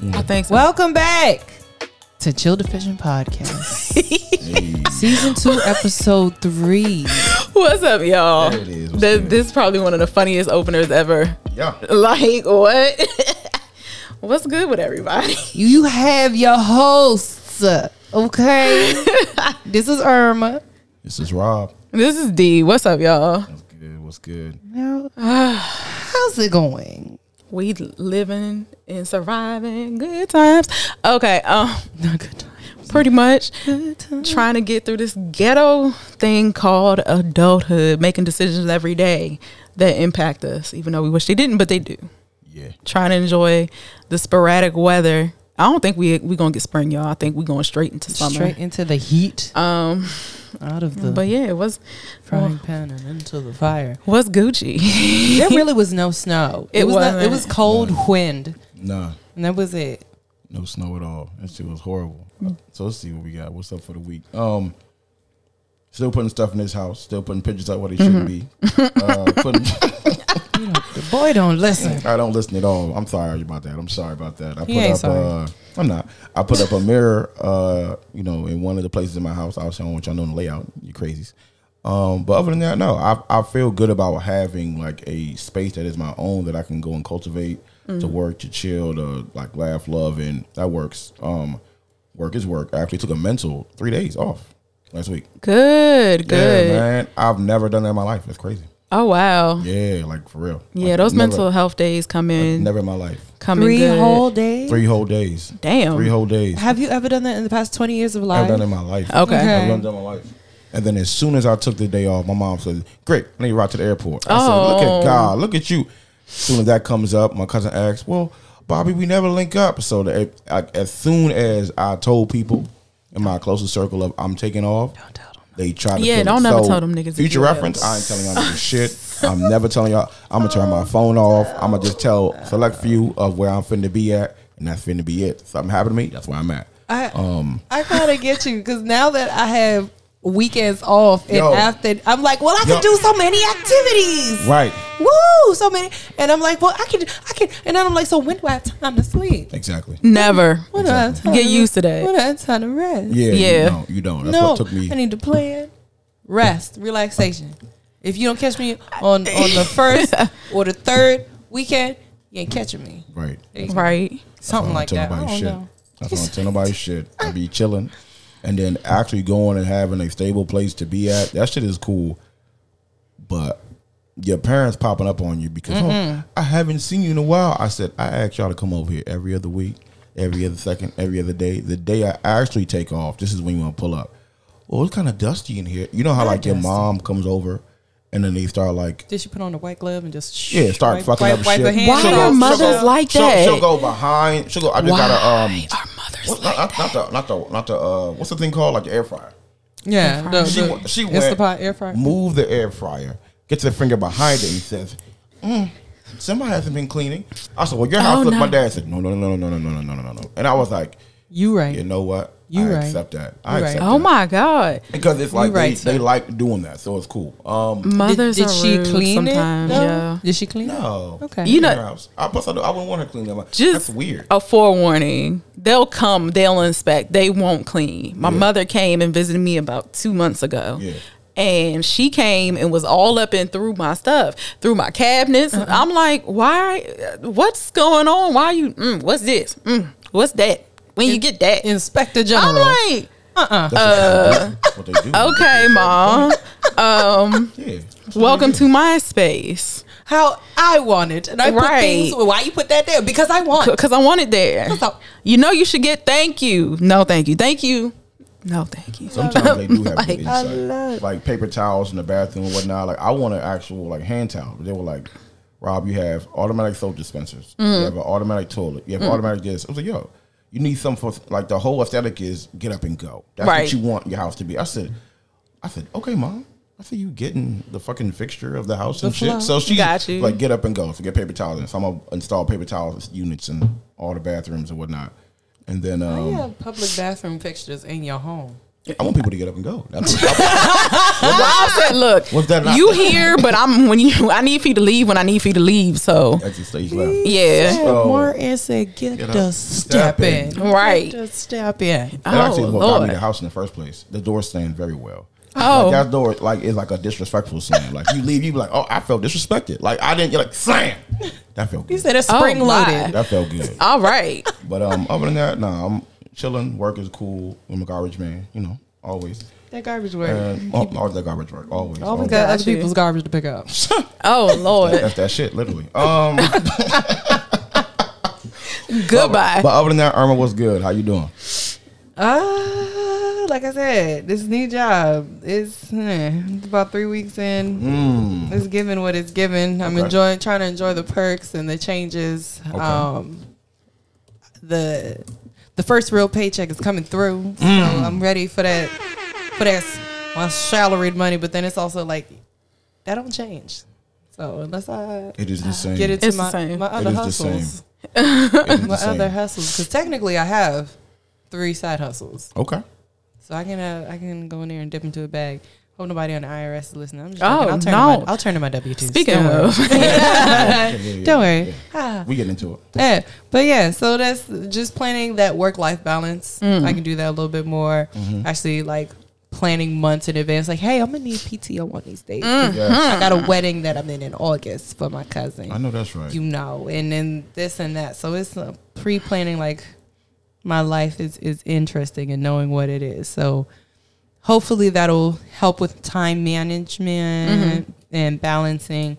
Mm. I think so. Welcome back to Chill Deficient Podcast, season two, episode three. What's up, y'all? There it is. What's This, this is probably one of the funniest openers ever. Yeah. Like what? What's good with everybody? You have your hosts, okay? this is Irma. This is Rob. This is D. What's up, y'all? What's good? What's good? Now, how's it going? We living and surviving good times. Okay, um, Not good time. pretty much Good time. trying to get through this ghetto thing called adulthood, making decisions every day that impact us, even though we wish they didn't, but they do. Yeah. Trying to enjoy the sporadic weather. I don't think we we gonna get spring, y'all. I think we're going straight into summer. Straight into the heat, Um, out of the but yeah, it was frying pan and into the fire. was Gucci. There really was no snow. It was not, it wasn't. was cold wind, Nah. and that was it. No snow at all. That shit was horrible. So let's see what we got. What's up for the week? Um Still putting stuff in this house. Still putting pictures up where they shouldn't be. Uh, putting, The boy don't listen. I don't listen at all. I'm sorry about that. I'm sorry about that. I put up. sorry. Uh, I'm not. I put up a mirror. Uh, you know, in one of the places in my house. Obviously, I don't want y'all know the layout. You crazies. Um, but other than that, no. I I feel good about having like a space that is my own that I can go and cultivate to work, to chill, to like laugh, love, and that works. Um, work is work. I actually took a mental three days off last week. good, good. Yeah, man. I've never done that in my life. That's crazy. Oh wow. Yeah, like for real. Yeah, Like, those never- mental health days come in, Never in my life. come in Three good. whole days. Three whole days. Damn. Three whole days. Have you ever done that in the past twenty years of life? I've done it in my life. Okay. Okay. I've done it in my life. And then as soon as I took the day off, my mom said, "Great, I need to ride to the airport." I said, "Look Oh. at God, look at you." As soon as that comes up, my cousin asks, "Well, Bobby, we never link up." So the, I, as soon as I told people in my closest circle of I'm taking off, Don't tell them. They try to Yeah, feel don't it. never So, tell them niggas Future reference, I ain't telling y'all niggas shit. I'm never telling y'all. I'm gonna turn my phone off. I'm gonna just tell select few of where I'm finna be at, and that's finna be it. Something happened to me, that's where I'm at. I Um, I gotta get you because now that I have weekends off and Yo. after I'm like, well, I Yo. can do so many activities. Right. Woo, so many. And I'm like, well, I can, I can. And then I'm like, so when do I have time to sleep? Exactly. Never. When do I have time Get to- used to that. When do I have time to rest? Yeah. Yeah. You don't. You don't. That's no, what took me. I need to plan, rest, relaxation. If you don't catch me on on the first or the third weekend, you ain't catching me. Right. Right. Something like That's I that. don't I tell nobody don't shit. know. I don't tell nobody shit. I be chilling, and then actually going and having a stable place to be at. That shit is cool, but your parents popping up on you because Mm-hmm. oh, I haven't seen you in a while. I said I asked y'all to come over here every other week, every other second, every other day. The day I actually take off, this is when you want to pull up. Well, it's kind of dusty in here. You know how Not like your mom comes over, and then they start like Did she put on the white glove and just yeah, start wipe, fucking wipe, up wipe shit. her hands? Why She'll are go- she'll mothers go- like she'll- that? She'll go behind. She'll go. I just gotta um. Why are mothers What, like not, not the not the not the uh what's the thing called like the air fryer? Yeah, the, She the wa- she Instapot went air fryer. move the air fryer, gets the finger behind it, and says, mm, "Somebody hasn't been cleaning." I said, "Well, your house." Oh, look, no. My dad said, "No, no, no, no, no, no, no, no, no, no, no." And I was like, You right. "You know what? You I right. accept that. I You right. accept Oh that. my God. because it's like right, they, they like doing that, so it's cool. Um, Mothers did, did are she rude clean sometimes. it? though? Yeah. Did she clean it? no, Okay. You know- In her house. I, plus I, I wouldn't want her to clean that. much. Just That's weird. a forewarning. They'll come, they'll inspect, they won't clean. My Yeah. mother came and visited me about two months ago. Yeah. And she came and was all up and through my stuff, through my cabinets. Uh-huh. I'm like, why? What's going on? Why you? Mm, what's this? Mm, what's that? When you get that? Inspector General. I'm like, uh-uh. That's what they do. okay, mom. Um, Yeah. welcome to my space How I want it, and I put Right. things. Why you put that there? Because I want. because I want it there. That's. You know, you should get thank you. No, thank you. Thank you. No, thank you. Sometimes they do have Like, good insight. love- Like paper towels in the bathroom and whatnot. Like I want an actual like hand towel. They were like, Rob, you have automatic soap dispensers. Mm. You have an automatic toilet. You have automatic this. I was like, yo, you need something for like the whole aesthetic is get up and go. That's Right. what you want your house to be. I said, I said, okay, mom. I said, you getting the fucking fixture of the house and flow. shit. So she Got you. like get up and go. So get paper towels. And so I'm gonna install paper towels units in all the bathrooms and whatnot. And then Why um, you have public bathroom fixtures in your home? I want people to get up and go. That's what, I said, look, What's that not- you here, but I'm when you. I need for you to leave when I need for you to leave. So that's the stage left. yeah, Oh. Martin said, "Get, Get the step, step in, in. Right. Get the step in." That actually is Oh, what got me the house in the first place. The door stand very well. Oh. like that door like is like a disrespectful slam. Like you leave, you be like, oh, I felt disrespected. Like I didn't. You're like slam. That felt He good. said it's Oh, spring my. loaded. that felt good. all right. But um, other than that, nah, I'm chilling. Work is cool. I'm a garbage man. You know, always. That garbage work. And oh, always that garbage work. Always. Always always. got Got other you. people's garbage to pick up. Oh Lord, That's that shit, literally. Um, goodbye. but other than that, Irma was good. How you doing? Ah, like I said, this new job is eh, it's about three weeks in. Mm. It's given what it's given. I'm Okay. enjoying, trying to enjoy the perks and the changes. Okay. Um, the the first real paycheck is coming through, so Mm. I'm ready for that for that my salaried money. But then it's also like that don't change. So unless I It is the same. get into It's the my same. my It other is the hustles, same. It is the my same. other hustles, because technically I have three side hustles. Okay. So I can uh, I can go in there and dip into a bag. Hope nobody on the IRS is listening. I'm just Oh, joking. I'll turn no. my, I'll turn to my W two. Speaking Don't worry. of, Yeah, yeah, yeah, Don't worry. yeah. Ah. We get into it. Yeah, but yeah, so that's just planning that work life balance. I can do that a little bit more. Mm-hmm. Actually, like planning months in advance. Like, hey, I'm gonna need PTO on these days. Yes. I got a wedding that I'm in in August for my cousin. I know that's right. you know, and then this and that. So it's uh, pre-planning. Like my life is is interesting and knowing what it is. So hopefully that'll help with time management and balancing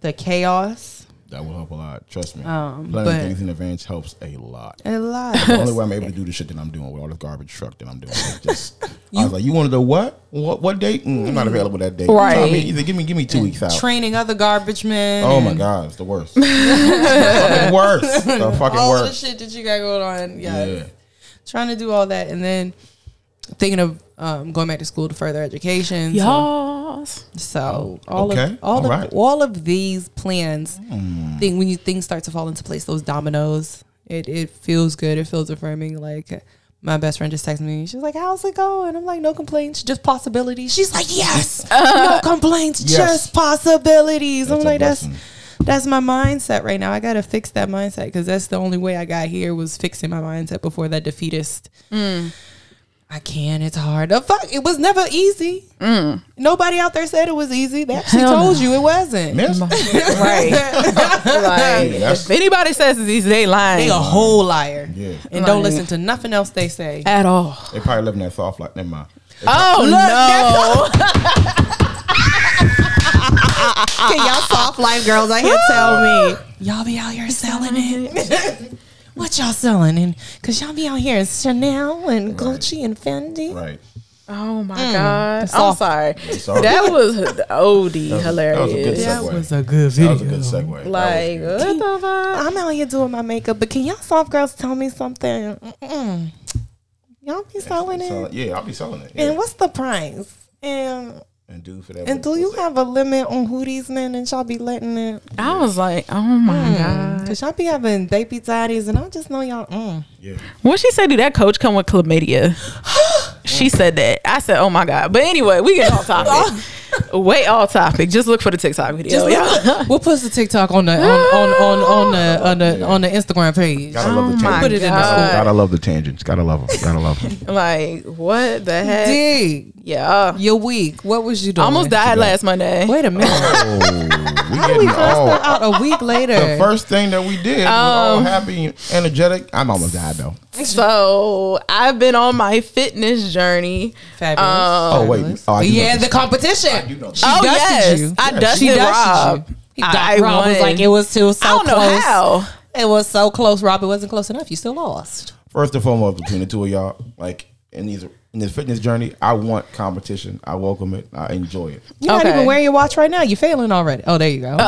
the chaos. that will help a lot. Trust me. Um, Planning things in advance helps a lot. A lot. The only way I'm able to do the shit that I'm doing with all this garbage truck that I'm doing. It's just I was like, you want to know what? What what date? Mm, I'm not available that day. Right. Tell me either give me give me two weeks out. Training other garbage men. Oh my god, it's the worst. fucking worst. The fucking worst. All the shit that you got going on. Yeah. Yeah. Trying to do all that and then thinking of um, going back to school to further education. So- y'all. So all okay. of all All of right. all of these plans, Hmm. thing when you things start to fall into place, those dominoes, it it feels good. It feels affirming. Like my best friend just texted me. She's like, "How's it going?" I'm like, "No complaints, just possibilities." She's like, "Yes, no complaints, Yes. just possibilities." That's I'm like, "That's blessing. that's my mindset right now. I gotta fix that mindset because that's the only way I got here was fixing my mindset before that defeatist." I can. It's hard. The fuck, it was never easy. Mm. Nobody out there said it was easy. They actually Hell told no. you it wasn't. Miss? Right. like, if anybody says it's easy, they lying They a whole liar. Yeah. And don't listen to nothing else they say. at all. They probably living that soft like never mind. Uh, oh no! Can y'all soft life girls out here tell me y'all be out here selling it? What y'all selling? And cause y'all be out here in Chanel and Gucci and Fendi. Right. Oh my mm. god! I'm soft. sorry. Sorry. That was od That was- that was a good hilarious. segue. That was a good That was a good segue. Like was good. what the fuck? I'm out here doing my makeup, but can y'all soft girls tell me something? Mm-mm. Y'all be selling it. Yeah, I'll be selling it. Yeah. And what's the price? And And do for that. and do you have a limit on who these men and y'all be letting it? I was like, oh my god! Cause y'all be having baby daddies, and I just know y'all. Mm. Yeah. What she said? Did that coach come with chlamydia? she said that. I said, oh my god! But anyway, we get off topic. Way off topic. Just look for the TikTok video. Just y'all. we'll post the TikTok on the on on on, on the on the on the Instagram page. Gotta love the Oh my tangents. Put it in the God. Gotta love the tangents. Gotta love them. Gotta love them. like what the heck? Dig Yeah. your week. What was you doing? Almost died last Monday. Wait a minute. Oh, we How getting we found all. out a week later? The first thing that we did was all Um, happy, energetic. I'm almost died though. So I've been on my fitness journey. Fabulous. Um, Oh wait. Oh, yeah, the competition. I do know this. oh yes, you. I Yeah, dusted she dusted Rob. you. He I got- Rob was like, it was too so I don't know close. how. It was so close, Rob. It wasn't close enough. You still lost. First and foremost, between the two of y'all, like in these in this fitness journey, I want competition. I welcome it. I enjoy it. You're not even wearing your watch right now. You're failing already. Oh, there you go.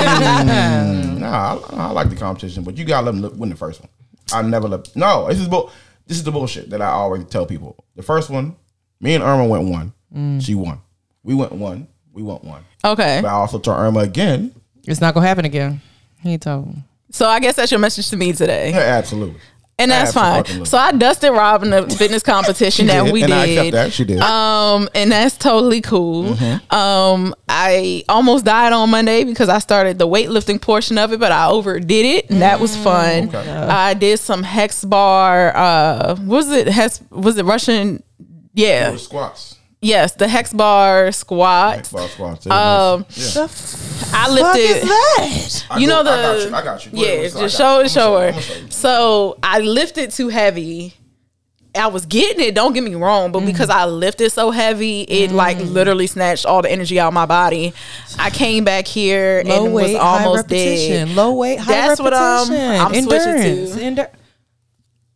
Mm, nah, I, I like the competition, but you gotta let them look- win the first one. I never let. No, this is bull. This is the bullshit that I always tell people. The first one, me and Irma went one. Mm. She won. We went one. We went one. Okay. But I also told Irma again. it's not gonna happen again. He told. me. So I guess that's your message to me today. Yeah, absolutely. and that's fine. So I dusted Rob in the fitness competition that did, we and did. I accept that. She did. Um, and that's totally cool. Mm-hmm. Um, I almost died on Monday because I started the weightlifting portion of it, but I overdid it, and that was fun. Mm, Okay. I did some hex bar. Uh, was it hex? Was it Russian? Yeah. Or squats. Yes, the hex bar squats. Xbox squats. Um, yeah. I Fuck lifted. is that? You know the I got you. I got you. Go yeah, what's- I just got show you. it, show her. I'ma show you. So I lifted too heavy. I was getting it. Don't get me wrong, Mm. but because I lifted so heavy, it like literally snatched all the energy out of my body. I came back here Low and weight, was high almost repetition. dead. Low weight, high That's what, um, repetition. I'm switching to. Endurance. Endur-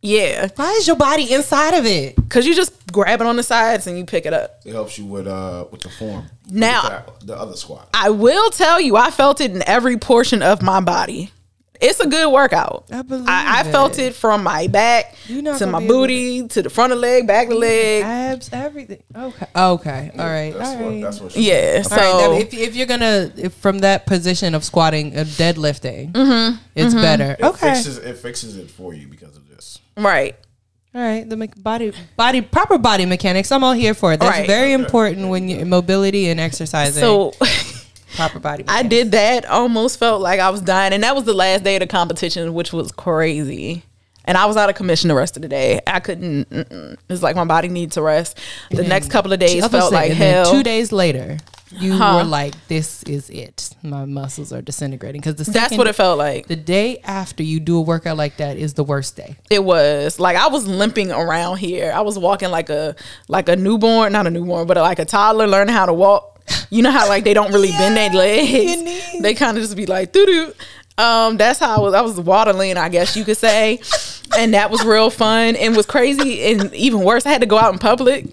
Yeah, Why is your body inside of it? because you just grab it on the sides and you pick it up. It helps you with uh with the form. Now- With the other squat. I will tell you, I felt it in every portion of my body. It's a good workout. I believe I, I felt it. it from my back You're to my booty to the front of the leg, back of the leg. Abs, everything. Okay. Okay. All right. That's all what. right. That's what. Yeah, did. so All right, if, if you're gonna if from that position of squatting of deadlifting, it's better. It Okay, fixes it fixes it for you because of this. Right. all right. The body body proper body mechanics. I'm all here for it. That's Right. very important when you mobility and exercising. So proper body. I did that. Almost felt like I was dying, and that was the last day of the competition, which was crazy. And I was out of commission the rest of the day. I couldn't. It's like my body needs to rest. The next couple of days I felt like and then hell. Two days later, you Huh. were like, "This is it. My muscles are disintegrating." Because the That's what it felt like. The day after you do a workout like that is the worst day. It was like I was limping around here. I was walking like a like a newborn, not a newborn, but like a toddler learning how to walk. You know how like they don't really bend their legs. They kind of just be like doo doo. Um, that's how I was. I was waddling, I guess you could say, and that was real fun and was crazy. And even worse, I had to go out in public,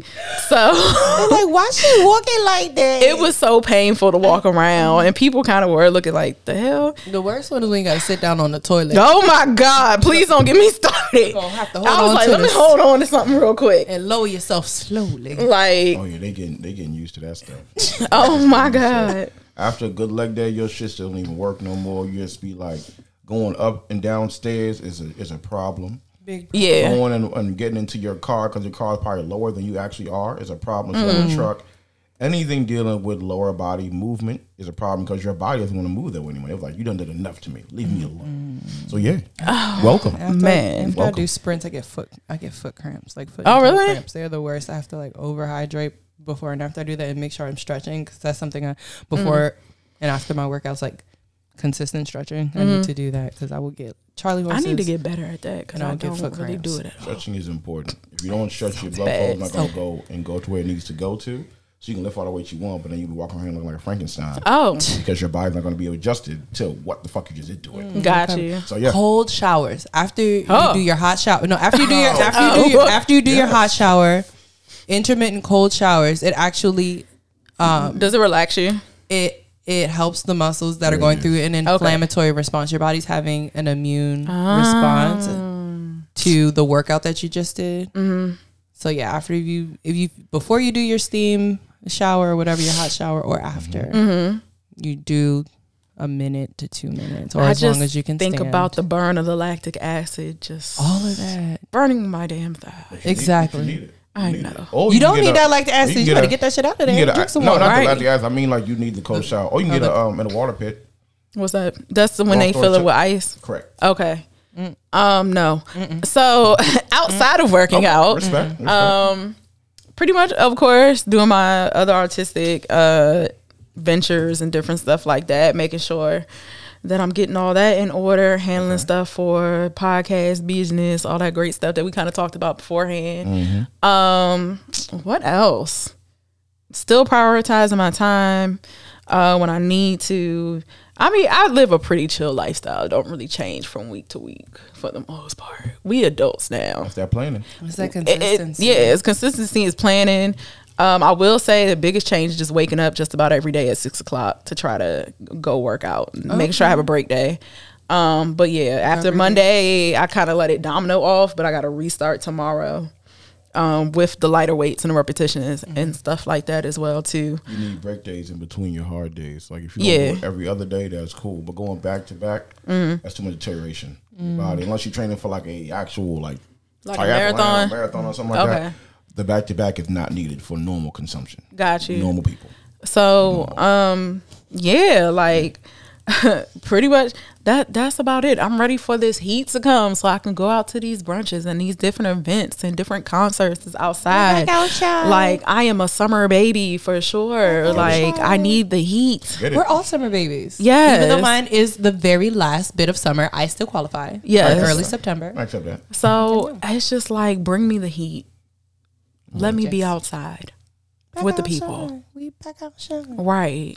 so like, why she walking like that? it was so painful to walk around. And people kind of were looking like the hell. the worst one is when you got to sit down on the toilet. Oh my god! Please don't get me started. have to hold I was on like, to let me this. hold on to something real quick. and lower yourself slowly. Like, Oh yeah, they getting they getting used to that stuff. oh my god. After a good leg day, your shit still don't even work no more. You just be like going up and down stairs is a is a problem. Big Yeah. Going and, and getting into your car because your car is probably lower than you actually are is a problem. If you a mm-hmm. truck, anything dealing with lower body movement is a problem because your body doesn't want to move that way anymore. It was like you done did enough to me. Leave me alone. Mm. So yeah, oh. welcome. After Man. I, after I do sprints, I get foot I get foot cramps, like foot. Oh, really? Cramps. They're the worst. I have to like overhydrate before and after I do that, and make sure I'm stretching because that's something I before mm. and after my workouts, like consistent stretching. I need to do that because I will get Charlie Mm-hmm. I need to get better at that because I I'll don't foot really do cramps. it at all. Stretching is important. If you don't stretch, your blood bad. flow is not going to go and go to where it needs to go to. So you can lift all the weight you want, but then you be walking around looking like a Frankenstein Oh, because your body's not going to be adjusted to what the fuck you just did to it. got you. So yeah, cold showers after Oh. you do your hot shower. No, after you do your Oh. after you do your, Oh. after you do your hot shower, intermittent cold showers. It actually um, Does it relax you? it it helps the muscles that are going through an inflammatory response. Your body's having an immune ah. response to the workout that you just did. Mm-hmm. So yeah, after you if you before you do your steam shower or whatever your hot shower or mm-hmm. after, mm-hmm. you do a minute to two minutes or I as just long as you can think stand. about the burn of the lactic acid, just all of that. burning my damn thigh. If you need- Exactly. If you I know. it. Or You can don't need a- that lactic you acid. can You, get gotta get that shit out of You there. get Drink some no, water. not Right. the lactic acid. I mean, like you need the cold shower, or you can get a um in a water pit. What's that? That's when Long they fill it short- with ice. Correct. Okay. Um, no. So outside of working Okay, out, Respect. respect. um, pretty much, of course, doing my other artistic uh ventures and different stuff like that, making sure that I'm getting all that in order, handling stuff for podcast, business, all that great stuff that we kind of talked about beforehand. Um, what else? Still prioritizing my time uh, when I need to. I mean, I live a pretty chill lifestyle. Don't really change from week to week for the most part. We adults now. That's that planning. It's that It- it- consistency. yeah, it's consistency is planning. Um, I will say the biggest change is just waking up just about every day at six o'clock to try to go work out, and making sure I have a break day. Um, but yeah, after Every day. Monday, I kind of let it domino off, but I got to restart tomorrow um, with the lighter weights and the repetitions Mm-hmm. and stuff like that as well too. You need break days in between your hard days. Like if you Yeah. yeah. do every other day, that's cool. But going back to back, Mm-hmm. that's too much deterioration. your body unless you're training for like a actual like Like a marathon? marathon or something like Okay. that. The back to back is not needed for normal consumption. Got you. Normal people. So, um, yeah, like pretty much that that's about it. I'm ready for this heat to come so I can go out to these brunches and these different events and different concerts is outside. Like I am a summer baby for sure. Like I need the heat. We're all summer babies. Yes. Even though mine is the very last bit of summer, I still qualify. Yeah. Early September. I accept that. So it's just like bring me the heat. Let me be Yes. outside with the people. We back outside. Right.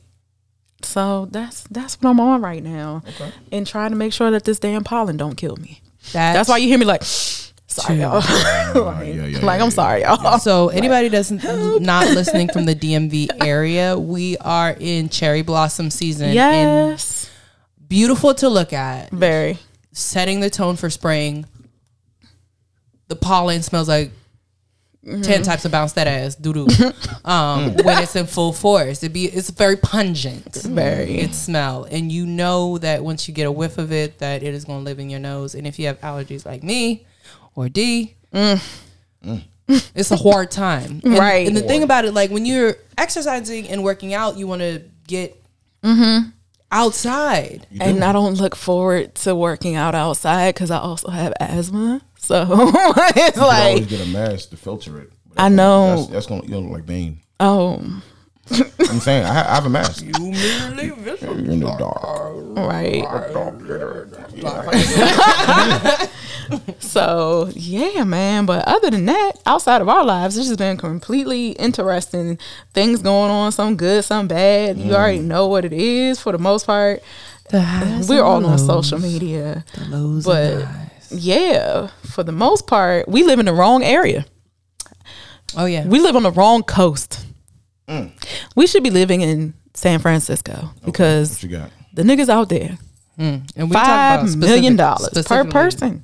So that's that's what I'm on right now. Okay. And trying to make sure that this damn pollen don't kill me. That's, That's why you hear me like, sorry, y'all. like, yeah, yeah, like, yeah, I'm sorry, y'all. So anybody that's not not listening from the DMV area, we are in cherry blossom season. Yes, beautiful to look at. very. Setting the tone for spring. The pollen smells like Mm-hmm. ten types of bounce that ass doo doo. um, when it's in full force, it be it's very pungent. Very. It smell, and you know that once you get a whiff of it, that it is going to live in your nose. And if you have allergies like me or D, it's a hard time. And- Right. And the thing about it, like when you're exercising and working out, you want to get Mm-hmm. outside. And I don't look forward to working out outside because I also have asthma. So it's You can always like, get a mask to filter it. I know. That's, that's gonna you know like Bane. oh, I'm saying I, I have a mask. You You're in the dark. right. So yeah, man. But other than that, outside of our lives, it's just been completely interesting. Things going on, some good, some bad. You mm. already know what it is for the most part. We're all on social media, but yeah, for the most part, we live in the wrong area. Oh yeah. We live on the wrong coast. Mm. We should be living in San Francisco because What you got? the niggas out there mm. And we talk about five million dollars per person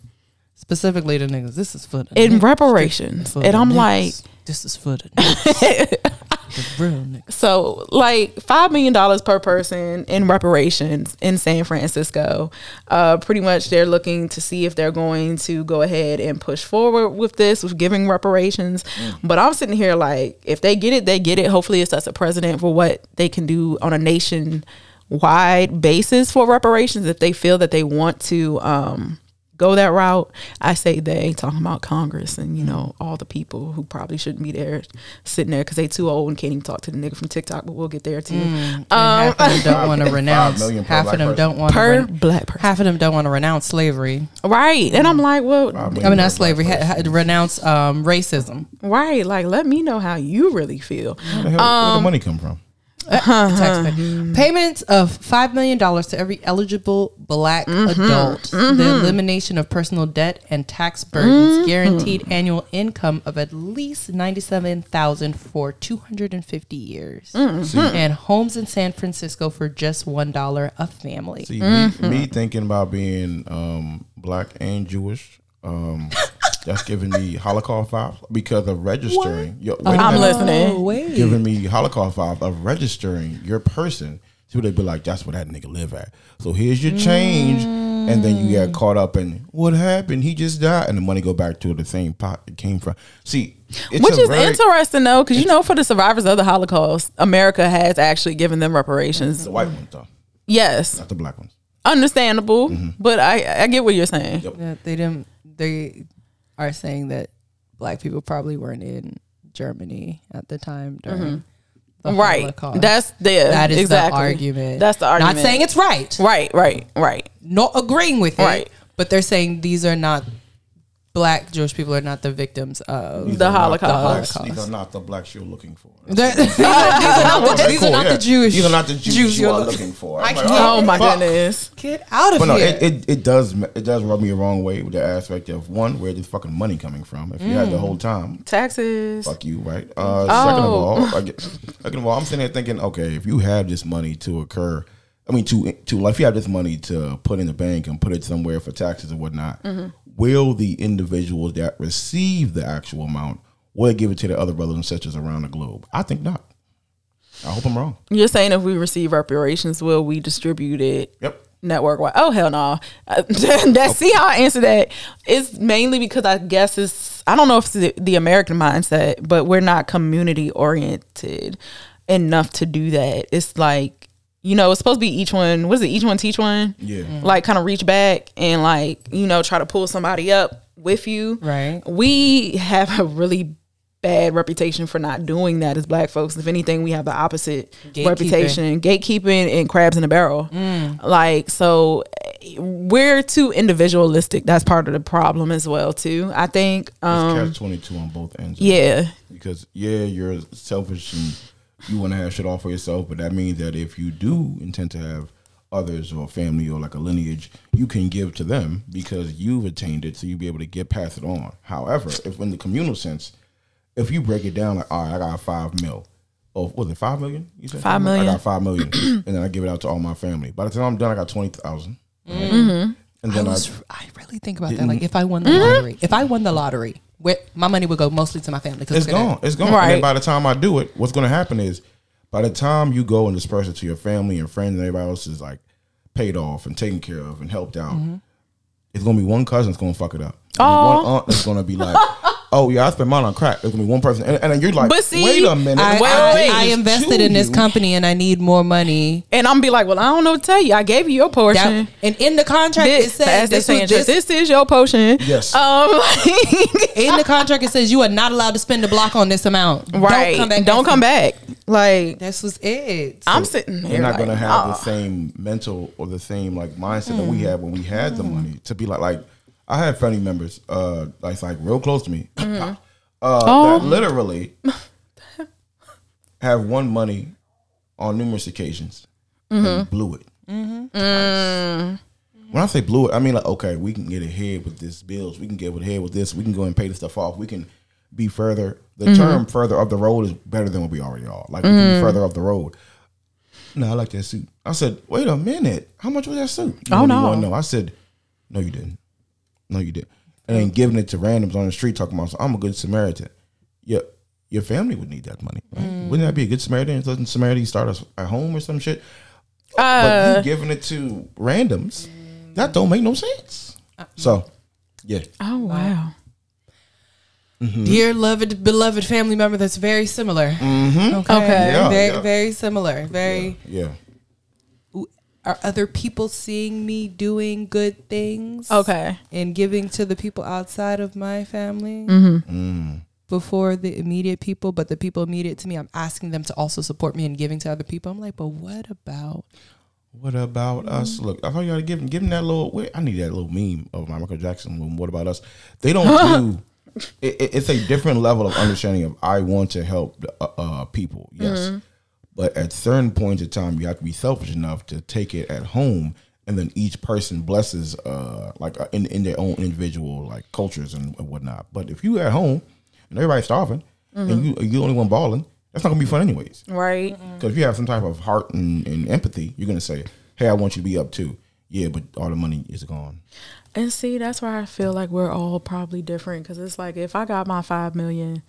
Specifically the niggas. This is for the in niggas. reparations, For and the I'm niggas. like, this is for the niggas. the real niggas. So, like five million dollars per person in reparations in San Francisco. Uh, pretty much, they're looking to see if they're going to go ahead and push forward with this, with giving reparations. But I'm sitting here like, if they get it, they get it. Hopefully, it sets a precedent for what they can do on a nation wide basis for reparations if they feel that they want to um, go that route. I say they talking about Congress and you know all the people who probably shouldn't be there sitting there because they too old and can't even talk to the nigga from TikTok. But we'll get there too. And half of them don't want to renounce. Half of them person. don't want per to. black person, half of them don't want to renounce slavery. right? And I'm like, well, Five I mean, per not slavery. black Ha- ha- renounce um, racism. right? Like, let me know how you really feel. Where the hell Um, where the money come from? Uh, uh-huh. Taxpayer. Mm. Payments of five million dollars to every eligible black mm-hmm. adult. The mm-hmm. elimination of personal debt and tax burdens. Mm-hmm. Guaranteed annual income of at least ninety-seven thousand for two hundred and fifty years. And homes in San Francisco for just one dollar a family. See, Mm-hmm. me, me thinking about being um, black and Jewish, um, that's giving me Holocaust vibes because of registering. Yo, wait a I'm listening. Oh, wait. Giving me Holocaust vibes of registering your person. So they'd be like, that's where that nigga live at. So here's your change. And then you get caught up in what happened? He just died. And the money go back to the same pot it came from. See, it's Which a is very- interesting though, because you know, for the survivors of the Holocaust, America has actually given them reparations. The white ones, though, Yes, not the black ones. understandable, Mm-hmm. but I I get what you're saying. Yeah, they didn't. They are saying that black people probably weren't in Germany at the time during mm-hmm. the Right. Holocaust. That's the that is exactly. the argument. That's the argument. Not saying it's right. right, right, right. Not agreeing with it. Right. But they're saying these are not black Jewish people are not the victims of These The are not Holocaust. blacks- These are not the blacks you're looking for. They're- these are not the, these Cool, are not yeah. the Jewish. These are not the Jews, Jews you you're are looking- looking for. Like, can't- Oh my fuck. goodness. Get out of But no, here. it, it, it does it does rub me the wrong way with the aspect of one, where this fucking money coming from? If you had the whole time, Taxes. fuck you, right? Uh, Second of Oh. all, I get, second of all, I'm sitting there thinking, okay, if you have this money to occur, I mean, to to like, if you have this money to put in the bank and put it somewhere for taxes and whatnot, will the individuals that receive the actual amount will give it to the other brothers and sisters around the globe? I think not. I hope I'm wrong. You're saying if we receive reparations, will we distribute it? Yep. network wide. Oh hell no. That see how I answer that. It's mainly because I guess it's I don't know if it's the, the American mindset, but we're not community oriented enough to do that. It's like you know, it's supposed to be each one. What is it? Each one teach one. Yeah. Mhm. Like kind of reach back and like you know try to pull somebody up with you. Right. We have a really bad reputation for not doing that as black folks. If anything, we have the opposite Gatekeeping. reputation. Gatekeeping and crabs in a barrel. Mm. Like so we're too individualistic. That's part of the problem as well too. I think um catch twenty two on both ends. yeah. because yeah, you're selfish and you want to have shit all for yourself, but that means that if you do intend to have others or family or like a lineage, you can give to them because you've attained it, so you'll be able to get pass it on. However, if in the communal sense, if you break it down like, all right, I got five mil. Oh, was it five million? You said Five I got five million, and then I give it out to all my family. By the time I'm done, I got twenty thousand. Mm-hmm. And then I, was I really think about that. Like if I won the lottery, if I won the lottery, where my money would go mostly to my family because it's gone. It's gone. And Right. then by the time I do it, what's going to happen is, by the time you go and disperse it to your family and friends and everybody else is like paid off and taken care of and helped out, mm-hmm. it's going to be one cousin that's going to fuck it up. And Aw. One aunt that's going to be like, "Oh yeah, I spent mine on crack." There's going to be one person, and, and then you're like, But see, "Wait a minute, I, I, I invested in this you." company and I need more money. And I'm be like, well, I don't know what to tell you. I gave you your portion. That, and in the contract, this, it says as they this, say in was, church, this, this is your potion. Yes. Um, in the contract, it says you are not allowed to spend the block on this amount. right. Don't come back. Don't come back. Like This was it. I'm sitting here. You're not like, going to have nah. the uh. same mental or the same like mindset that we mm. had when we had the mm. money to be like like I had family members uh like like real close to me mm-hmm. uh Oh. that literally have won money on numerous occasions and mm-hmm. blew it. Mm-hmm. Twice. Mm. When I say blew it, I mean like okay, we can get ahead with this bills, we can get ahead with this, we can go and pay the stuff off, we can be further. The term further up the road is better than what we already are. Like we can be mm. further up the road. No, I like that suit. I said, wait a minute. How much was that suit? Oh, you Oh, no. know? I said, no, you didn't. No, you didn't. And then giving it to randoms on the street talking about, so I'm a good Samaritan. Your, your family would need that money. Right? Mm. Wouldn't that be a good Samaritan? Doesn't Samaritan start us at home or some shit? Uh, but you giving it to randoms, that don't make no sense. So, yeah. oh wow. Dear loved, beloved family member, that's very similar. Okay, Okay. Yeah, very, yeah. very similar. Very. Yeah. Are other people seeing me doing good things? Okay. and giving to the people outside of my family Mm-hmm. before the immediate people, but the people immediate to me, I'm asking them to also support me and giving to other people. I'm like, but what about? What about us? Look, I thought you gotta give him, give him that little. Wait, I need that little meme of my Michael Jackson. When what about us? They don't do. It, it- it's a different level of understanding of I want to help uh, uh, people. Yes, but at certain points in time, you have to be selfish enough to take it at home, and then each person blesses, uh, like uh, in in their own individual like cultures and, and whatnot. But if you at home and everybody's starving, and you you the only one balling, that's not gonna be fun anyways. Right. Because if you have some type of heart and, and empathy, you're gonna say, "Hey, I want you to be up too." Yeah, but all the money is gone. And see, that's why I feel like we're all probably different because it's like if I got my five million,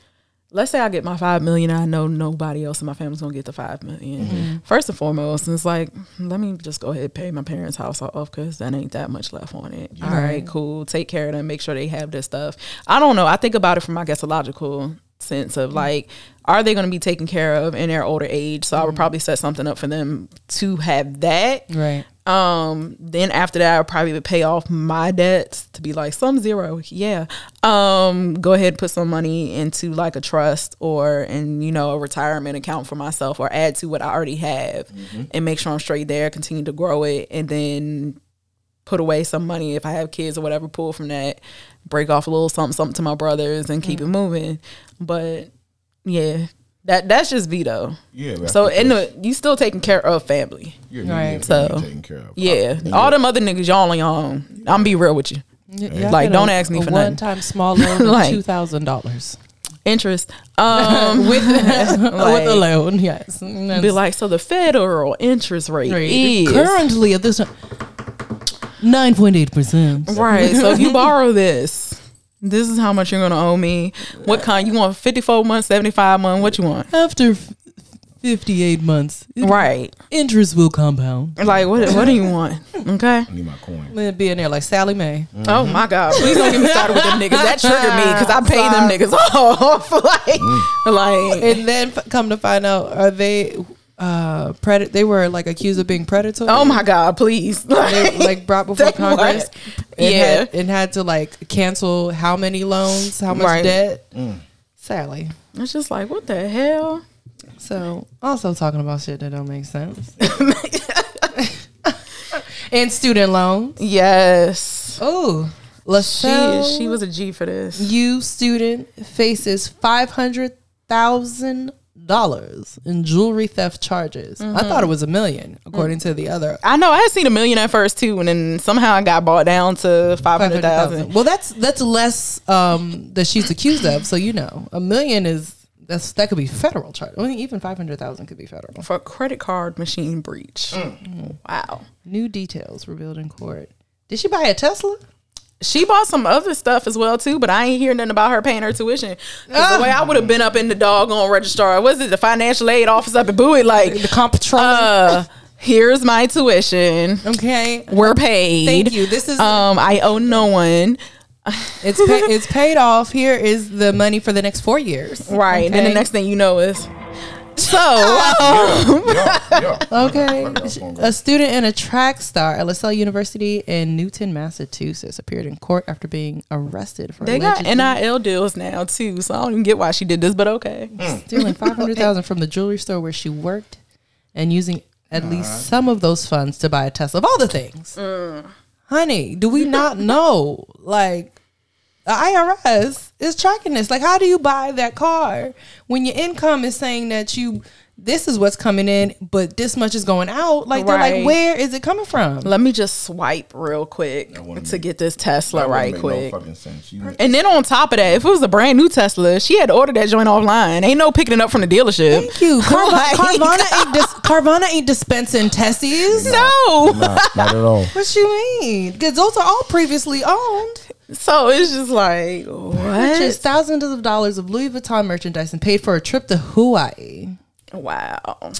let's say I get my five million, I know nobody else in my family's gonna get the five million. Mm-hmm. Mm-hmm. First and foremost, it's like let me just go ahead and pay my parents' house off because that ain't that much left on it. All right, cool. Take care of them. Make sure they have their stuff. I don't know. I think about it from I guess a logical sense of mm-hmm. like, are they going to be taken care of in their older age? So I would probably set something up for them to have that. Right. Um, then after that, I probably would pay off my debts to be like some zero. Yeah. Um, go ahead and put some money into like a trust or in, you know, a retirement account for myself or add to what I already have and make sure I'm straight there, continue to grow it and then put away some money if I have kids or whatever, pull from that, break off a little something, something to my brothers and keep it moving. But yeah, that that's just veto. Yeah. that's So in the you still taking care of family. your Right. immediate family So, taken care of. Yeah, Uh, all them other niggas y'all on your own. I'm be real with you. Yeah, Like, don't a- ask me a for nothing. one-time small loan Like- two thousand dollars Interest. Um, with with a loan. Yes, be like, so the federal interest rate is currently at this nine point eight percent. right. So if you borrow this, this is how much you're gonna owe me. What kind? You want 54 months, 75 months? What you want? After 58 months. Right. Interest will compound. Like what? What do you want? Okay. I need my coin. Let be in there like Sallie Mae. Oh mm-hmm. my God! Please don't get me started with them niggas. That triggered me because I pay them niggas off. like, mm. like And then come to find out, are they uh pred- They were like accused of being predatory. oh my God! Please. They Like, like brought before Congress. And Yeah. had, and had to like cancel how many loans, how much Right. debt. Sallie. it's just like what the hell? So also talking about shit that don't make sense. and student loans. Yes. Oh, She Lasell. she was a G for this. You student faces five hundred thousand dollars in jewelry theft charges. I thought it was a million, according to the other. I know I had seen a million at first too, and then somehow I got bought down to 500,000. Well, that's that's less um, that she's accused of. So you know, a million is that's that could be federal charge. I mean, even five hundred thousand could be federal. For a credit card machine breach. Wow. New details revealed in court. Did she buy a Tesla? She bought some other stuff as well too, but I ain't hear nothing about her paying her tuition. 'Cause the way I would have been up in the doggone registrar, was it the financial aid office up at Bowie? Like, The comptroller. uh, here's my tuition. okay, We're paid. Thank you. This is Um, I owe no one. it's pa- it's paid off. Here is the money for the next four years. Right. And then the next thing you know is so yeah, yeah. Um, okay. Fuck that phone, A student and a track star at Lasell University in Newton, Massachusetts, appeared in court after being arrested for they got NIL deals now too. So I don't even get why she did this, but okay. stealing five hundred thousand from the jewelry store where she worked and using at least some of those funds to buy a Tesla. Of all the things, mm. honey, do we not know? Like the IRS is tracking this. Like, how do you buy that car when your income is saying that you this is what's coming in, but this much is going out? Like, they're like, where is it coming from? Let me just swipe real quick to make- get this Tesla right quick. No fucking sense. And then on top of that, if it was a brand new Tesla, she had to order that joint offline. Ain't no picking it up from the dealership. Thank you. Carva- Like- Carvana, ain't dis- Carvana ain't dispensing testes. No. not, not at all. What you mean? Because those are all previously owned. So it's just like Purchased what? thousands of dollars of Louis Vuitton merchandise and paid for a trip to Hawaii. Wow.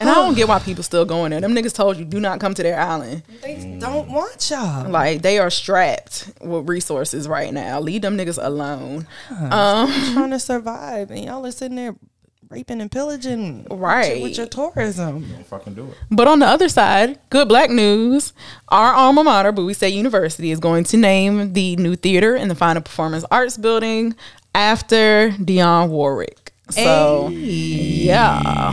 And I don't get why people still going there. Them niggas told you do not come to their island. They don't want y'all. Like they are strapped with resources right now. Leave them niggas alone. Um, trying to survive, and y'all are sitting there raping and pillaging. Right. With your tourism. Don't fucking do it. But on the other side, good black news. Our alma mater, Bowie State University, is going to name the new theater in the Fine Performance Arts Building after Dionne Warwick. So, yeah.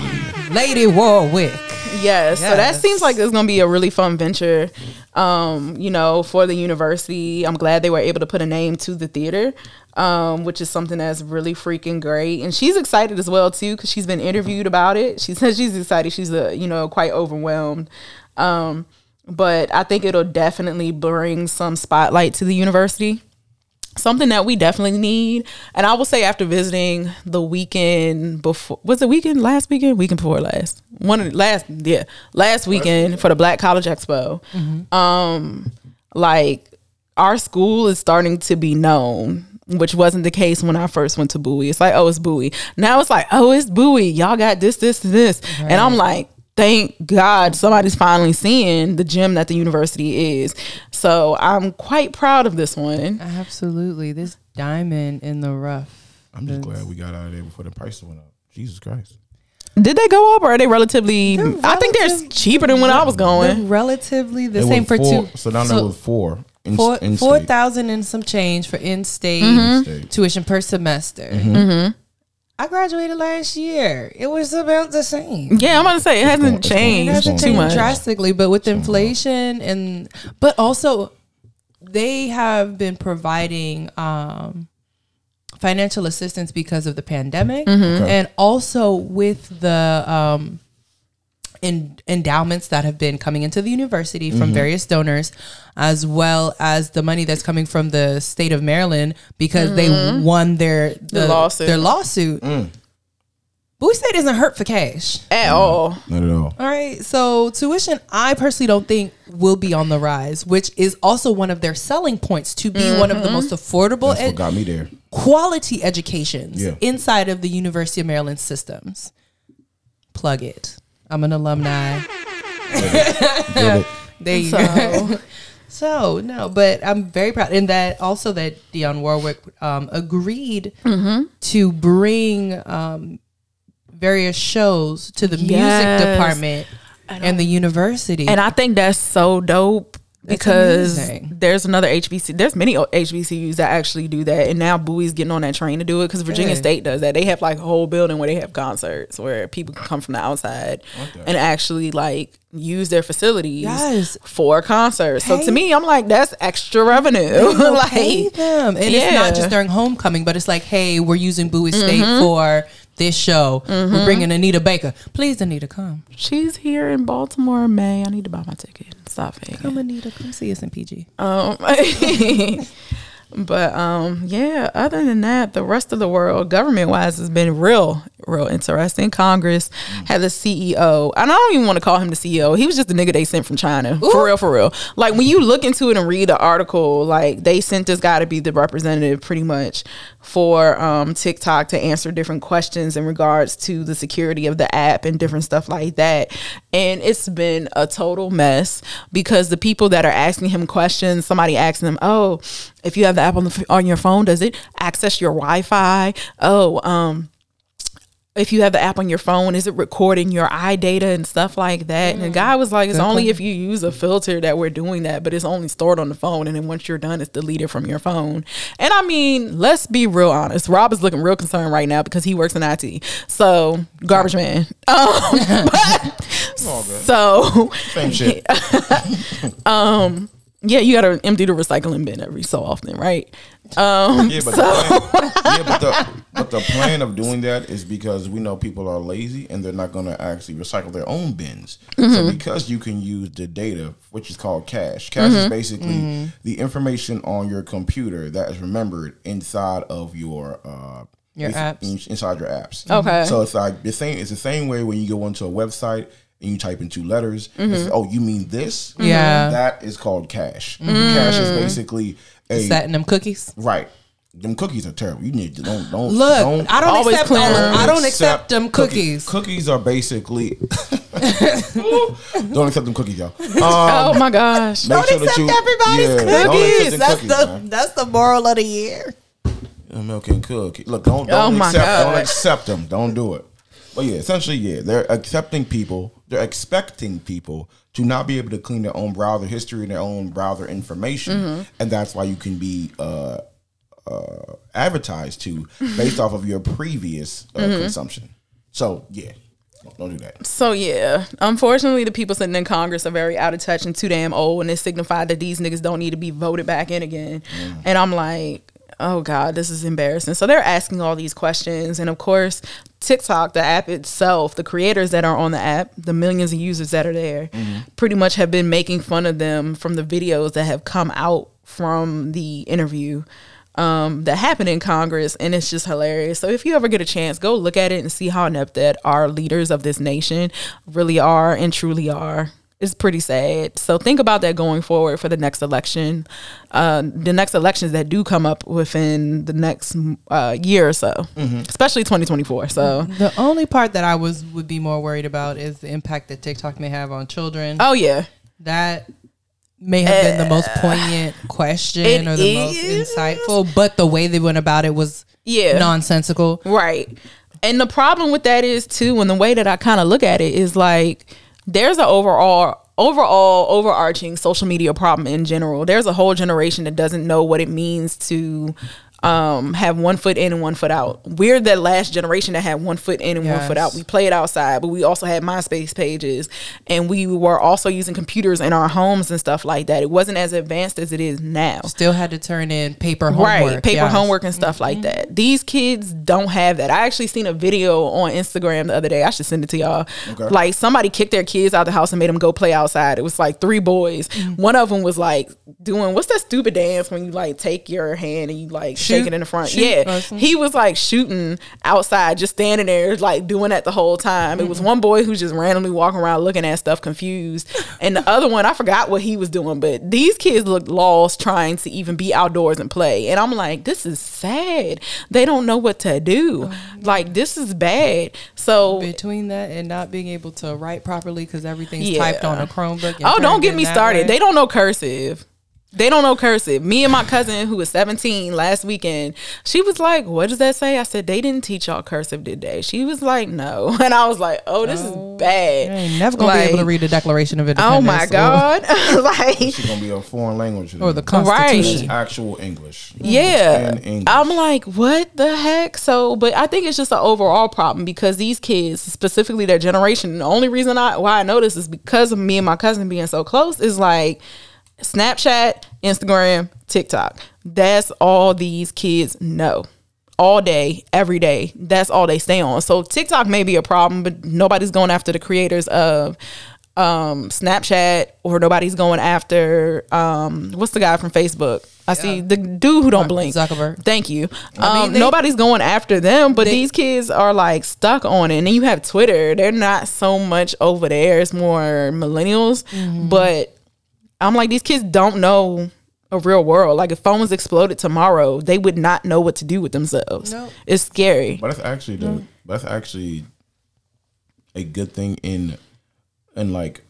Lady Warwick. Yes. So that seems like it's going to be a really fun venture, um, you know, for the university. I'm glad they were able to put a name to the theater, um, which is something that's really freaking great. And she's excited as well, too, because she's been interviewed about it. She says she's excited. She's, uh, you know, quite overwhelmed. Um, but I think it'll definitely bring some spotlight to the university something that we definitely need. And I will say after visiting the weekend before was it weekend last weekend? Weekend before last. One of the last yeah, last weekend for the Black College Expo. Um like our school is starting to be known. Which wasn't the case when I first went to Bowie. It's like, oh, it's Bowie. Now it's like, oh, it's Bowie. Y'all got this, this, and this. And I'm like, thank God somebody's finally seeing the gym that the university is. So I'm quite proud of this one. Absolutely. This diamond in the rough. I'm just glad we got out of there before the price went up. Jesus Christ. Did they go up or are they relatively? They're I think they're cheaper than when I was going. relatively the It same for four, two. So now so there was four. In, four in four state. thousand and some change for in-state In-state. tuition per semester. Mm-hmm. I graduated last year. It was about the same. Yeah, I'm gonna say it hasn't It's going- It changed hasn't too changed much. drastically, but with inflation and but also they have been providing um financial assistance because of the pandemic Mm-hmm. Okay. and also with the um in, endowments that have been coming into the university from Mm-hmm. various donors, as well as the money that's coming from the state of Maryland because they won their the, Mm-hmm. lawsuit. Their lawsuit. Bowie State isn't hurt for cash. At all. Not at all. All right. So tuition, I personally don't think will be on the rise, which is also one of their selling points to be one of the most affordable That's what and got me there. quality educations Yeah. inside of the University of Maryland systems. plug it. I'm an alumni. There you So- go. So no, but I'm very proud, and that also that Dionne Warwick um, agreed Mm-hmm. to bring um, various shows to the Yes. music department and the university. And I think that's so dope That's because there's another HBC. There's many HBCUs that actually do that, and now Bowie's getting on that train to do it because Virginia Good. State does that. They have like a whole building where they have concerts where people can come from the outside Okay. and actually like use their facilities Yes. for concerts. so to me, I'm like, that's extra revenue. They'll pay like, them, and it's not just during homecoming, but it's like, hey, we're using Bowie State Mm-hmm. for this show. We're bringing Anita Baker. Please, Anita, come. she's here in Baltimore in May. I need to buy my ticket. Stop faking. Come, Anita. Come see us in PG. Um, but um, yeah. Other than that, the rest of the world, government wise, has been real, real interesting. Congress had the CEO, and I don't even want to call him the CEO. He was just the nigga they sent from China, for real, for real. Like when you look into it and read the article, like they sent this guy to be the representative, pretty much, for um TikTok to answer different questions in regards to the security of the app and different stuff like that. And it's been a total mess because the people that are asking him questions, somebody asking them, "Oh, if you have the app on the on your phone, does it access your Wi-Fi? Oh, um, if you have the app on your phone, is it recording your eye data and stuff like that? And the guy was like, it's only if you use a filter that we're doing that, but it's only stored on the phone. And then once you're done, it's deleted from your phone. And I mean, let's be real honest. Rob is looking real concerned right now because he works in IT. So, garbage man. Um, but, so, Same shit. yeah, you got to empty the recycling bin every so often, right? Um, Yeah, but, the plan, yeah, but the but the plan of doing that is because we know people are lazy and they're not going to actually recycle their own bins. Mm-hmm. So because you can use the data, which is called cache. Cache Mm-hmm. is basically the information on your computer that is remembered inside of your uh, Your basi- apps. inside your apps. Okay. So it's like the same. It's the same way when you go onto a website and you type in two letters. Mm-hmm. Oh, you mean this? Yeah. That is called cache. Mm. Cache is basically a Is that in them cookies? Right. Them cookies are terrible. You need to don't don't Look, Don't, I don't Always accept. them. I don't accept them cookies. Cookies are basically don't accept them cookies, y'all. Um, oh my gosh. make sure that you yeah, don't accept them That's cookies, the man. that's the moral of the year. Milk and cookie. Look, don't Oh don't my accept God. don't accept them. Don't do it. But yeah, essentially, yeah, they're accepting people. They're expecting people to not be able to clean their own browser history and their own browser information, Mm-hmm. and that's why you can be uh, uh, advertised to based off of your previous uh, Mm-hmm. consumption. So yeah, don't, don't that. So yeah, unfortunately, the people sitting in Congress are very out of touch and too damn old, and it signified that these niggas don't need to be voted back in again. And I'm like, oh god, this is embarrassing. So they're asking all these questions, and of course, TikTok, the app itself, the creators that are on the app, the millions of users that are there, pretty much have been making fun of them from the videos that have come out from the interview um, that happened in Congress, and it's just hilarious. So if you ever get a chance, go look at it and see how inept that our leaders of this nation really are and truly are. It's pretty sad. So think about that going forward for the next election, uh, the next elections that do come up within the next uh, year or so, especially 2024. So, The only part that I was would be more worried about is the impact that TikTok may have on children. oh yeah, That may have been the most poignant question or the most insightful, but the way they went about it was Yeah. nonsensical. Right. And the problem with that is too, and the way that I kind of look at it is like there's an overall overall overarching social media problem in general. There's a whole generation that doesn't know what it means to um, have one foot in and one foot out. We're the last generation that had one foot in and one foot out. We played outside, but we also had MySpace pages, and we were also using computers in our homes and stuff like that. It wasn't as advanced as it is now Still had to turn in paper homework. right paper yes. homework and stuff like that these kids don't have that i actually seen a video on instagram the other day i should send it to y'all Okay. like somebody kicked their kids out the house and made them go play outside it was like three boys one of them was like doing what's that stupid dance when you like take your hand and you like Shoe in the front. shoot yeah, person? he was like shooting outside, just standing there, like doing that the whole time. It was mm-hmm. one boy who just randomly walking around looking at stuff confused, and the other one I forgot what he was doing. But these kids looked lost trying to even be outdoors and play, and I'm like, this is sad. They don't know what to do. Oh, like this is bad. So Between that and not being able to write properly because everything's Yeah. typed on a Chromebook. Oh, don't get me started. way. They don't know cursive. They don't know cursive. Me and my cousin, who was 17 last weekend, she was like, What does that say? I said, They didn't teach y'all cursive, did they? She was like, No. And I was like, Oh, this is You bad. ain't never gonna be able to read the Declaration of Independence. Oh my God. like, It's gonna be a foreign language. Or the It's Constitution. actual English. Yeah. And English. I'm like, what the heck? So, but I think it's just an overall problem because these kids, specifically their generation, the only reason I why I know this is because of me and my cousin being so close is like Snapchat, Instagram, TikTok. That's all these kids know. All day, every day. That's all they stay on. So TikTok may be a problem, but nobody's going after the creators of um Snapchat or nobody's going after um what's the guy from Facebook? I see the dude who don't blink. Zuckerberg. Thank you. I mean, Um, they- nobody's going after them, but they- these kids are like stuck on it. And then you have Twitter. They're not so much over there. It's more millennials. Mm-hmm. But I'm like, these kids don't know a real world. Like if phones exploded tomorrow, they would not know what to do with themselves. Nope. It's scary. But that's actually the that's actually a good thing in in like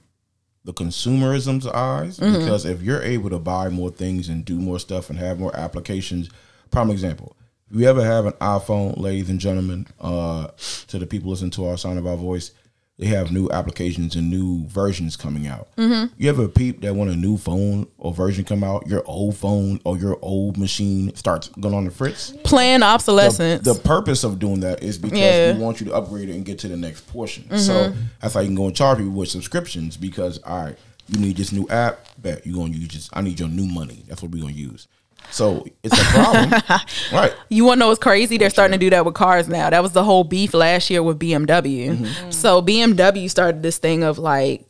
the consumerism's eyes because if you're able to buy more things and do more stuff and have more applications, prime example. If you ever have an iPhone, ladies and gentlemen, uh, to the people listening to our sound of our voice, they have new applications and new versions coming out. You ever peep that when a new phone or version come out, your old phone or your old machine starts going on the fritz? Plan obsolescence. the purpose of doing that is because Yeah. Mm-hmm. we want you to upgrade it and get to the next portion. So that's how you can go and charge people with subscriptions because all right, you need this new app, bet you're gonna use just I need your new money. That's what we're gonna use. So it's a problem. right. You want to know what's crazy? They're starting to do that with cars now. That was the whole beef last year with BMW. Mm-hmm. So BMW started this thing of like,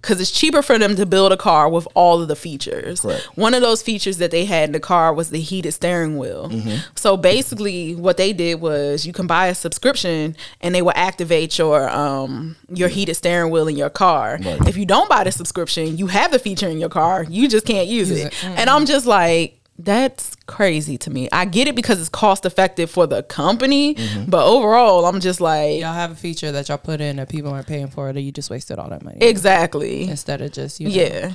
because it's cheaper for them to build a car with all of the features. Correct. One of those features that they had in the car was the heated steering wheel. Mm-hmm. So basically, what they did was you can buy a subscription and they will activate your um your heated steering wheel in your car. Right. If you don't buy the subscription, you have the feature in your car, you just can't use, Use it. it. And I'm just like. That's crazy to me. I get it because it's cost effective for the company, Mm-hmm. but overall, I'm just like, Y'all have a feature that y'all put in that people aren't paying for that you just wasted all that money. exactly. Instead of just, you know, Yeah.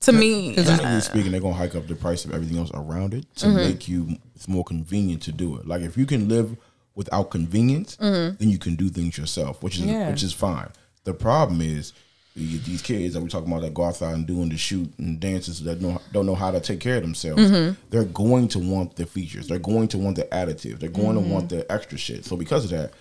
To me, Technically speaking, they're gonna hike up the price of everything else around it to Mm-hmm. make you it's more convenient to do it. Like if you can live without convenience, Mm-hmm. then you can do things yourself, which is Yeah. which is fine. The problem is the- these kids that we're talking about that go outside and doing the shoot and dances that don't don't know how to take care of themselves. Mm-hmm. They're going to want the features. They're going to want the additive. They're going to want the extra shit. So because of that,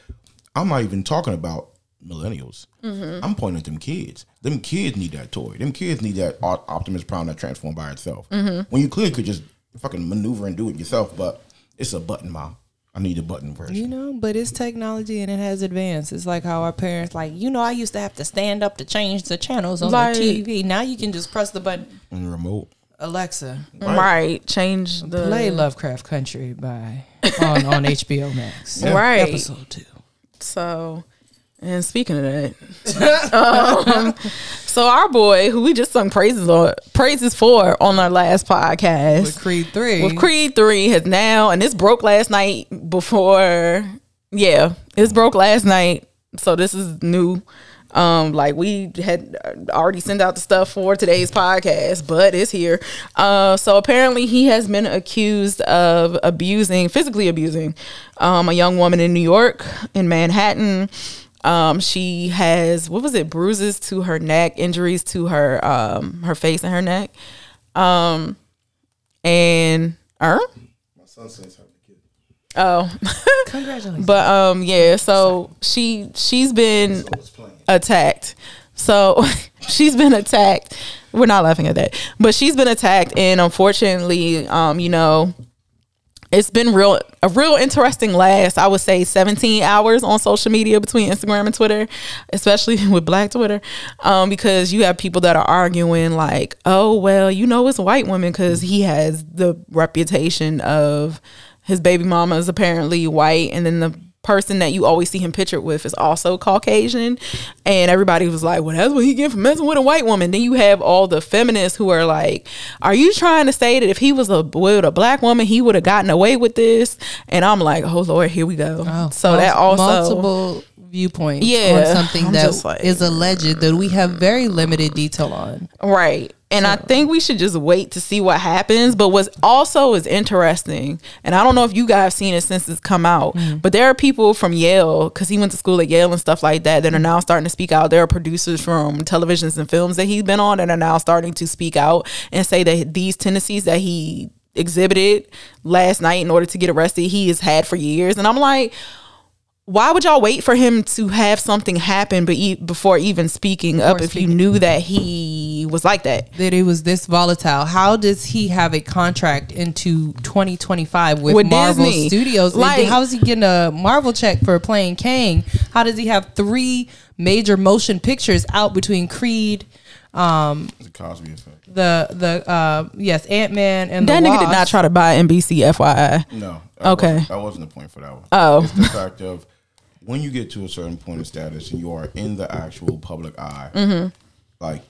I'm not even talking about millennials. Mm-hmm. I'm pointing at them kids. Them kids need that toy. Them kids need that Optimus Prime that transform by itself. Mm-hmm. When you clearly could just fucking maneuver and do it yourself, but it's a button, mom. I need a button version. You know, but it's technology and it has advanced. It's like how our parents, like, you know, I used to have to stand up to change the channels on Like- the TV. Now you can just press the button. on the remote. Alexa, right. Change the play Lovecraft Country by on, on HBO Max. Right. Episode two. So, and speaking of that, um, so our boy, who we just sung praises on, praises for on our last podcast, With Creed 3. with Creed Three has now, and this broke last night. Before, yeah, this broke last night. So this is new. Um, like we had already sent out the stuff for today's podcast, but it's here. Uh, so apparently he has been accused of abusing, physically abusing, um, a young woman in New York, in Manhattan. Um, she has what was it? Bruises to her neck, injuries to her um her face and her neck. Um, and er, My son says have a kid. oh, Congratulations. but um, yeah. So she she's been So it's playing. attacked. So she's been attacked. We're not laughing at that, but she's been attacked, and unfortunately, um, you know, it's been real a real interesting last I would say 17 hours on social media between Instagram and Twitter, especially with Black Twitter, um, because you have people that are arguing like, oh well, you know, it's a white women because he has the reputation of his baby mama is apparently white, and then the person that you always see him pictured with is also Caucasian. And everybody was like, well, that's what he get for messing with a white woman. Then you have all the feminists who are like, are you trying to say that if he was a with a black woman, he would have gotten away with this? And I'm like, oh Lord, here we go. Oh, so that also multiple viewpoints Yeah, on something I'm that like- is alleged that we have very limited detail on. Right. And I think we should just wait to see what happens. But what's also is interesting, and I don't know if you guys have seen it since it's come out, mm. but there are people from Yale, because he went to school at Yale and stuff like that, that are mm. now starting to speak out. There are producers from televisions and films that he's been on that are now starting to speak out and say that these tendencies that he exhibited last night in order to get arrested, he has had for years. And I'm like, why would y'all wait for him to have something happen but e- before even speaking up if speaking. you knew that he was like that? That it was this volatile. How does he have a contract into 2025 with, With Marvel Disney. Studios? Like- how is he getting a Marvel check for playing Kang? How does he have three major motion pictures out between Creed, um, The Cosby effect. the the uh, yes Ant Man and That the nigga did not try to buy NBC, FYI. No. that Okay. wasn't- that wasn't the point for that one. Oh. It's the fact of when you get to a certain point of status and you are in the actual public eye, Mm-hmm. like,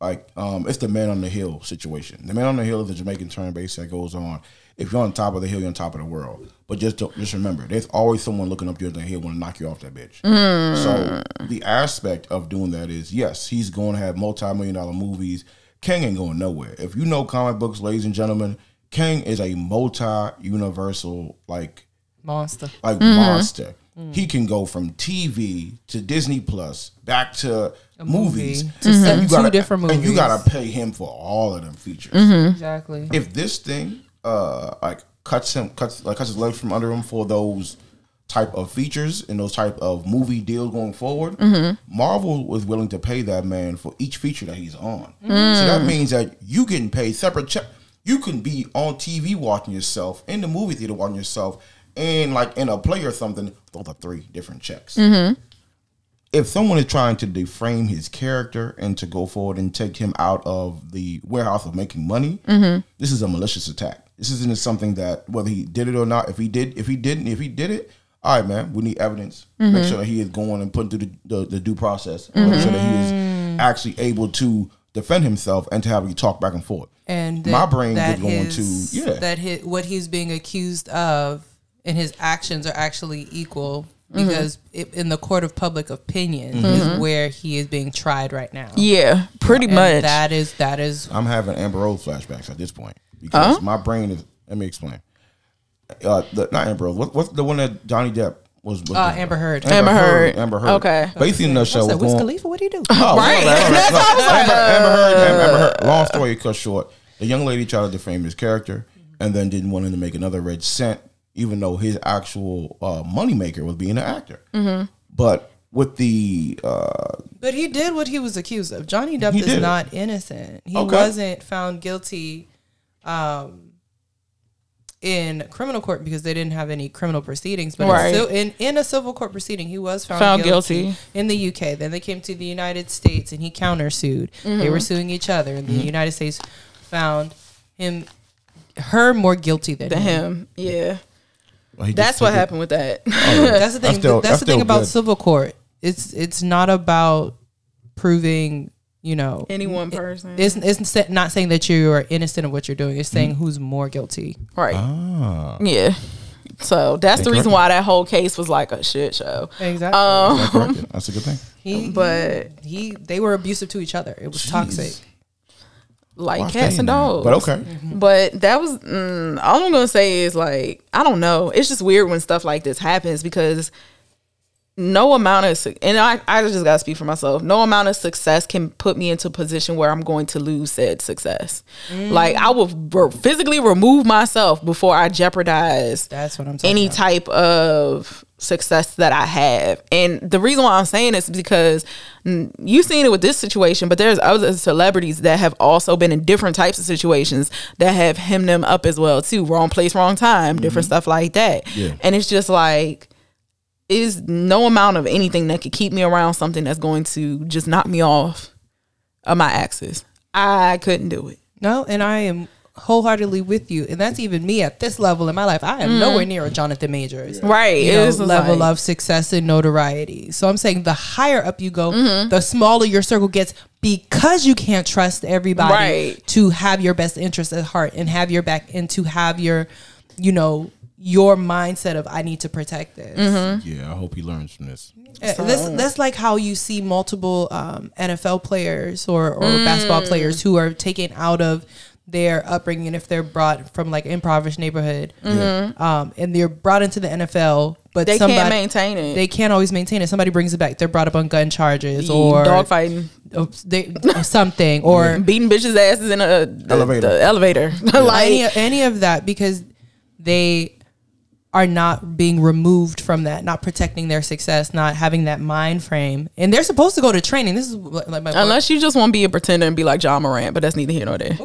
like um, it's the man on the hill situation. The man on the hill is the Jamaican turn base that goes on. If you're on top of the hill, you're on top of the world. But just don't, just remember, there's always someone looking up you on the hill want to knock you off that bitch. Mm. So the aspect of doing that is yes, he's going to have multi-million dollar movies. King ain't going nowhere. If you know comic books, ladies and gentlemen, King is a multi-universal like monster. like monster. He can go from TV to Disney Plus back to movies. movie. To set And you two gotta- different And you gotta pay him for all of them features. Mm-hmm. Exactly. If this thing uh like cuts him cuts like cuts his legs from under him for those type of features and those type of movie deals going forward, mm-hmm. Marvel was willing to pay that man for each feature that he's on. Mm. So that means that you getting paid separate check. You can be on TV watching yourself, in the movie theater watching yourself, and like in a play or something. Those are three different checks. Mm-hmm. If someone is trying to deframe his character and to go forward and take him out of the warehouse of making money, mm-hmm. this is a malicious attack. This isn't something that whether he did it or not. If he did, if he didn't, if he did it, all right, man. We need evidence. Make mm-hmm. sure that he is going and put through the, the, the due process. Make sure that he is mm-hmm. actually able to defend himself and to have you talk back and forth. and my brain is going his- to yeah. that his, what he's being accused of and his actions are actually equal Mm-hmm. because it, in the court of public opinion is where he is being tried right now. Yeah, pretty And much. that is that is I'm having Amber Rose flashbacks at this point because Huh? my brain is. Let me explain. Uh, the, not Amber Rose. What, what's the one that Johnny Depp was? was Uh. Amber Heard. Amber Heard. Amber Heard. Okay. Basically, in a nutshell, I was Wiz going. Khalifa, what do you do? Oh, Right. my bad, my. That's what I was like, Amber, Amber Heard. Amber, Amber Heard. Long story cut short, the young lady tried to defame his character, and then didn't want him to make another red cent, even though his actual uh, moneymaker was being an actor. Mm-hmm. But with the uh, But he did what he was accused of. Johnny Depp is did not innocent. He Okay. wasn't found guilty um, in criminal court because they didn't have any criminal proceedings. But Right. in, in, in a civil court proceeding, he was found, Found guilty, guilty. in the UK. Then they came to the United States and he countersued. They were suing each other, and the United States found him, her more guilty than to him. him. Yeah. Well, he just That's what took it- happened with that. That's the thing. That's still- that's, that's the thing about good. civil court. It's it's not about proving. You know, Any one person. It's, it's not saying that you are innocent of what you're doing. It's saying who's more guilty. right. Ah, Yeah. So that's the reason why that whole case was like a shit show. Exactly. Um, that's. That's a good thing. he, but- he, they were abusive to each other. It was Jeez. toxic. Like Well, cats and dogs. But okay. But that was mm, all I'm gonna say is like I don't know. It's just weird when stuff like this happens because no amount of and I I just gotta speak for myself. No amount of success can put me into a position where I'm going to lose said success. Like I will re- physically remove myself before I jeopardize That's what I'm talking any about. type of success that I have. And the reason why I'm saying this is because you've seen it with this situation, but there's other celebrities that have also been in different types of situations that have hemmed them up as well too. Wrong place, wrong time, different mm-hmm. stuff like that. Yeah. And it's just like is no amount of anything that could keep me around something that's going to just knock me off of my axis. I couldn't do it. No, and I am wholeheartedly with you, and that's even me at this level in my life. I am nowhere near a Jonathan Majors, Right. You It know, was level like- of success and notoriety. So I'm saying the higher up you go, Mm-hmm. the smaller your circle gets because you can't trust everybody Right. to have your best interest at heart and have your back and to have your, you know, your mindset of I need to protect this. Mm-hmm. Yeah, I hope he learns from this. Uh, That's that's like how you see multiple um, NFL players or, or Mm. basketball players who are taken out of their upbringing if they're brought from like impoverished neighborhood, um, and they're brought into the NFL, but Mm-hmm. They somebody, can't maintain it. They can't always maintain it. Somebody brings it back. They're brought up on gun charges or dog fighting, or they, or something or beating bitches' asses in a the, Elevator. the elevator. like any any of that because they are not being removed from that, not protecting their success, not having that mind frame, and they're supposed to go to training. This is like my unless you just want to be a pretender and be like Ja Morant, but that's neither here nor there.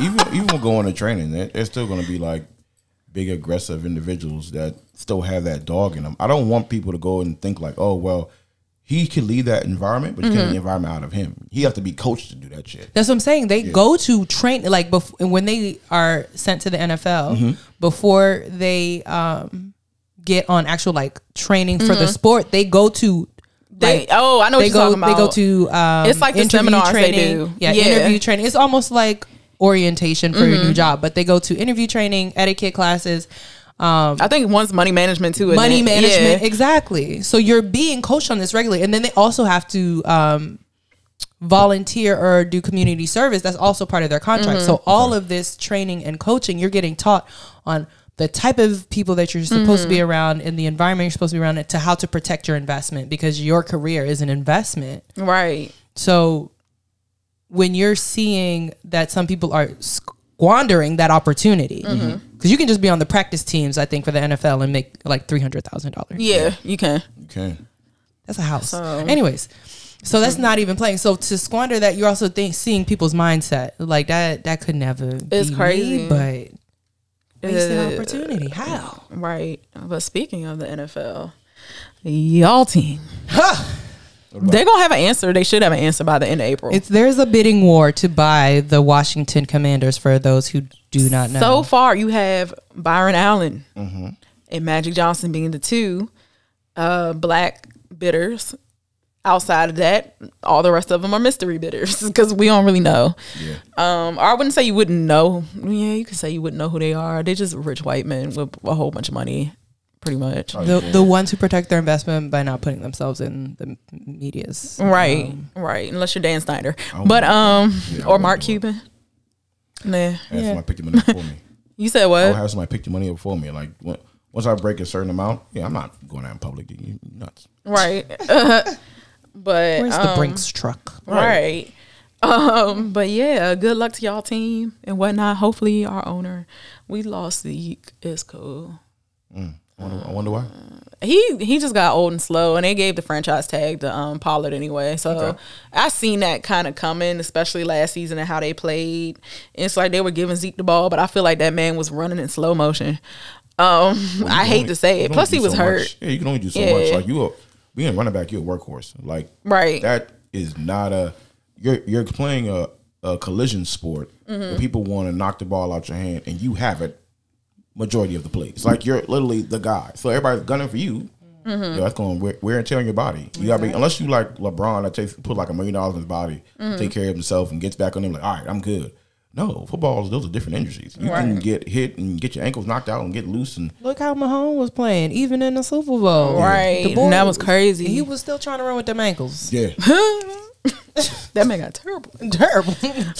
Even even going to training, there- there's still going to be like big aggressive individuals that still have that dog in them. I don't want people to go and think like, oh well, he can lead that environment, but you Mm-hmm. can't the environment out of him. He have to be coached to do that shit. That's what I'm saying. They go to train like before when they are sent to the NFL Mm-hmm. before they um, get on actual like training for Mm-hmm. the sport. They go to They like, oh I know what they you're go talking about. they go to um, It's like the interview seminars they training. do. Yeah, Yeah. interview training. It's almost like orientation for your Mm-hmm. new job, but they go to interview training, etiquette classes. Um, I think one's money management too. money it? management Yeah. exactly so you're being coached on this regularly and then they also have to um, volunteer or do community service that's also part of their contract Mm-hmm. so all of this training and coaching you're getting taught on the type of people that you're supposed to be Mm-hmm. around in the environment you're supposed to be around it to how to protect your investment because your career is an investment Right. so when you're seeing that some people are squandering that opportunity, because Mm-hmm. you can just be on the practice teams, I think, for the NFL and make like three hundred thousand dollars. Yeah, you can. You can. that's a house. So- Anyways, so that's not even playing. So to squander that, you're also think, seeing people's mindset like that. That could never. It's be crazy. me, but wasted Uh, opportunity. How? Right. But speaking of the NFL, y'all team. Huh. They're gonna have an answer. They should have an answer by the end of April. It's there's a bidding war to buy the Washington Commanders for those who do not know. So far, you have Byron Allen and Magic Johnson being the two uh, black bidders. Outside of that, all the rest of them are mystery bidders because we don't really know. Yeah. Um, or I wouldn't say you wouldn't know. Yeah, you could say you wouldn't know who they are. They're just rich white men with a whole bunch of money, pretty much. the the ones who protect their investment by not putting themselves in the media's Right, um, right. Unless you're Dan Snyder, but um, Yeah, or Mark Cuban. Nah, Have somebody pick your money up for me. you said what? I would what? have somebody pick your money up for me. Like when- once I break a certain amount, yeah, I'm not going out in public. You you nuts. Right, but Where's the um, Brinks truck? Right. Um, but yeah, good luck to y'all team and whatnot. Hopefully, our owner, we lost Zeke. It's cool. I wonder, I wonder why. He he just got old and slow, and they gave the franchise tag to um, Pollard anyway. So Okay. I seen that kind of coming, especially last season and how they played. And it's like they were giving Zeke the ball, but I feel like that man was running in slow motion. Um, You I hate only- to say it. Plus, he was so hurt. much. Yeah, you can only do so Yeah. much. Like you, a, being a running back, you're a workhorse. Like Right. that is not a. You're you're playing a, a collision sport Mm-hmm. where people want to knock the ball out your hand, and you have it majority of the plays. Like you're literally the guy. So everybody's gunning for you. Mm-hmm. Yeah, that's going wear, wear and tear on your body. You gotta be unless you like LeBron that takes put like a million dollars in his body, Mm-hmm. take care of himself, and gets back on him like, all right, I'm good. No, footballs those are different injuries. You can get hit and get your ankles knocked out and get loose and Look how Mahomes was playing, even in the Super Bowl. Right. The boy And that was crazy. He was still trying to run with them ankles. yeah. That man got terrible. Terrible.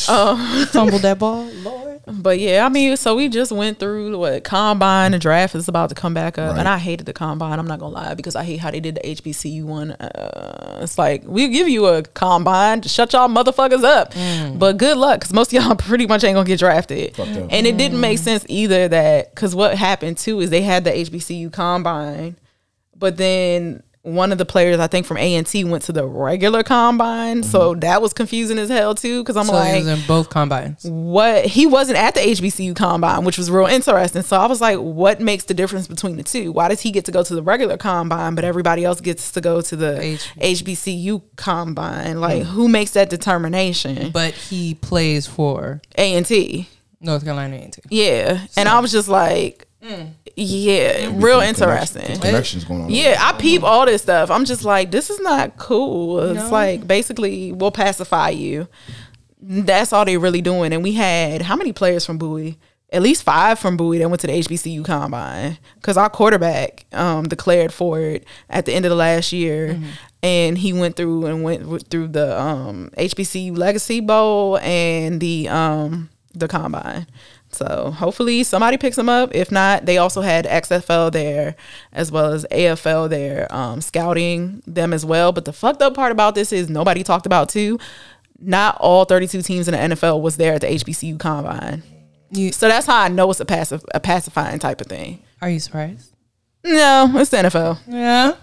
Oh. Fumbled that ball, Lord. But yeah, I mean, so we just went through what combine, the draft is about to come back up, Right. and I hated the combine. I'm not gonna lie because I hate how they did the HBCU one. Uh, it's like we give you a combine to shut y'all motherfuckers up, Mm. but good luck because most of y'all pretty much ain't gonna get drafted. Fucked up. And it didn't make sense either that because what happened too is they had the HBCU combine, but then one of the players I think from A and T went to the regular combine, so that was confusing as hell too. Because I'm Mm-hmm. So like, he was in both combines. what he wasn't at the HBCU combine, which was real interesting. So I was like, what makes the difference between the two? Why does he get to go to the regular combine, but everybody else gets to go to the H- HBCU combine? Like, who makes that determination? But he plays for A and T. North Carolina ain't too. Yeah, and I was just like, yeah, real interesting. Connections going on. Yeah, I peep all this stuff. I'm just like, this is not cool. It's No. like basically we'll pacify you. That's all they're really doing. And we had how many players from Bowie? At least five from Bowie that went to the HBCU combine because our quarterback um, declared for it at the end of the last year, and he went through and went through the um, HBCU Legacy Bowl and the um, the combine. So hopefully somebody picks them up. If not, they also had XFL there as well as AFL there, um, scouting them as well. But the fucked up part about this is nobody talked about too. Not all 32 teams in the NFL was there at the HBCU combine. You, So that's how I know it's a passive, a pacifying type of thing. are you surprised? No, it's the NFL. Yeah.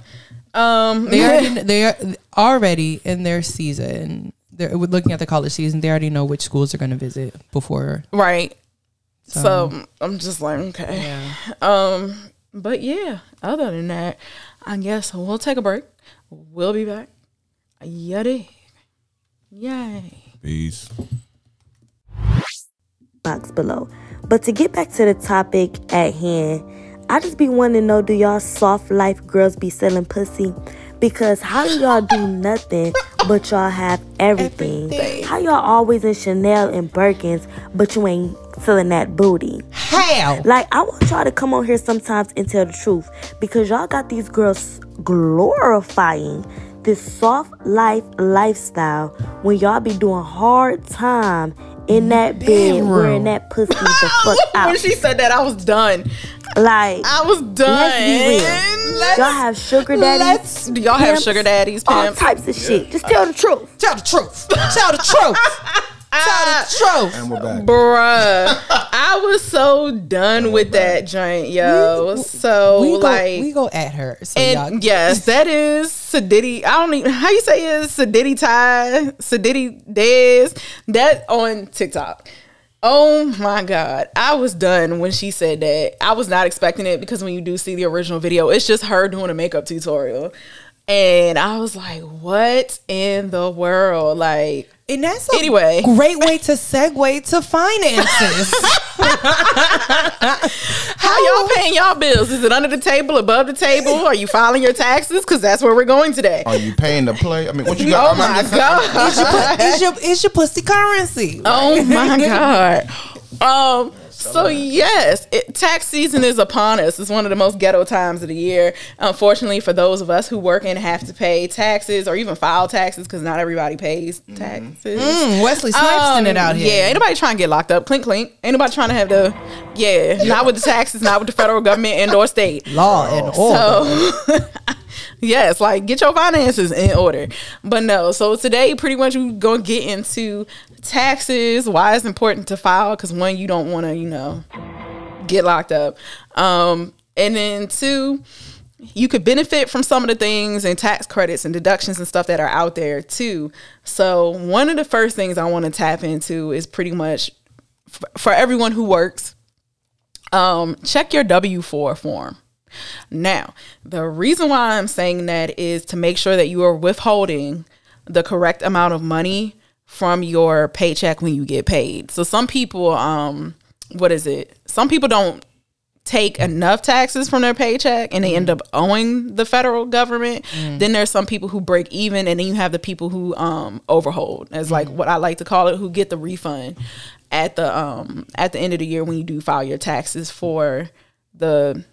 Um, They already they are already in their season. They're looking at the college season. They already know which schools they're going to visit before. right. So, So I'm just like, okay. yeah. Um, but yeah, other than that, I guess we'll take a break. We'll be back. Yay. Yay. Peace. box below. But to get back to the topic at hand, I just be wanting to know do y'all soft life girls be selling pussy? Because how do y'all do nothing but y'all have everything? How y'all always in Chanel and Birkins but you ain't selling that booty? How? Like, I want y'all to come on here sometimes and tell the truth because y'all got these girls glorifying this soft life lifestyle when y'all be doing hard time in that bed wearing that pussy the fuck out. When she said that, I was done. Like, I was done. let's be real. y'all have sugar daddies, Do y'all have sugar daddies, all types of shit. Just tell the truth. Tell the truth. Tell the truth. Tell the truth. And we're back. Bruh, I was so done with that joint, yo. So We go, like, we go at her. So and y'all, yes, that is Sadiddy. I don't even how you say it is Sadiddy Ty, Sadiddy Dez. That on TikTok. Oh my god, I was done when she said that. I was not expecting it because when you do see the original video, it's just her doing a makeup tutorial. And I was like, what in the world? Like, and that's a Anyway. great way to segue to finances. How y'all paying y'all bills? Is it under the table, above the table? Are you filing your taxes? Because that's where we're going today. Are you paying to play? I mean, what you Oh got? I'm my god! is, your, pu- is your is your pussy currency? Oh my god. Um. So yes, it, tax season is upon us. It's one of the most ghetto times of the year. Unfortunately, for those of us who work and have to pay taxes or even file taxes, because not everybody pays taxes. Mm, Wesley Snipes Um, in it out here. Yeah, ain't nobody trying to get locked up. Clink clink. Ain't nobody trying to have the yeah, not with the taxes, not with the federal government and or state. Law and order. So yes, like get your finances in order. But no, so today pretty much we're gonna get into taxes, why it's important to file, because one, you don't wanna, you know, get locked up. Um, and then two, you could benefit from some of the things and tax credits and deductions and stuff that are out there too. So one of the first things I want to tap into is pretty much f- for everyone who works, um, check your W four form. Now, the reason why I'm saying that is to make sure that you are withholding the correct amount of money from your paycheck when you get paid. So some people, um, what is it? Some people don't take enough taxes from their paycheck and they end up owing the federal government. Then there's some people who break even and then you have the people who um overhold as like what I like to call it who get the refund at the um at the end of the year when you do file your taxes for the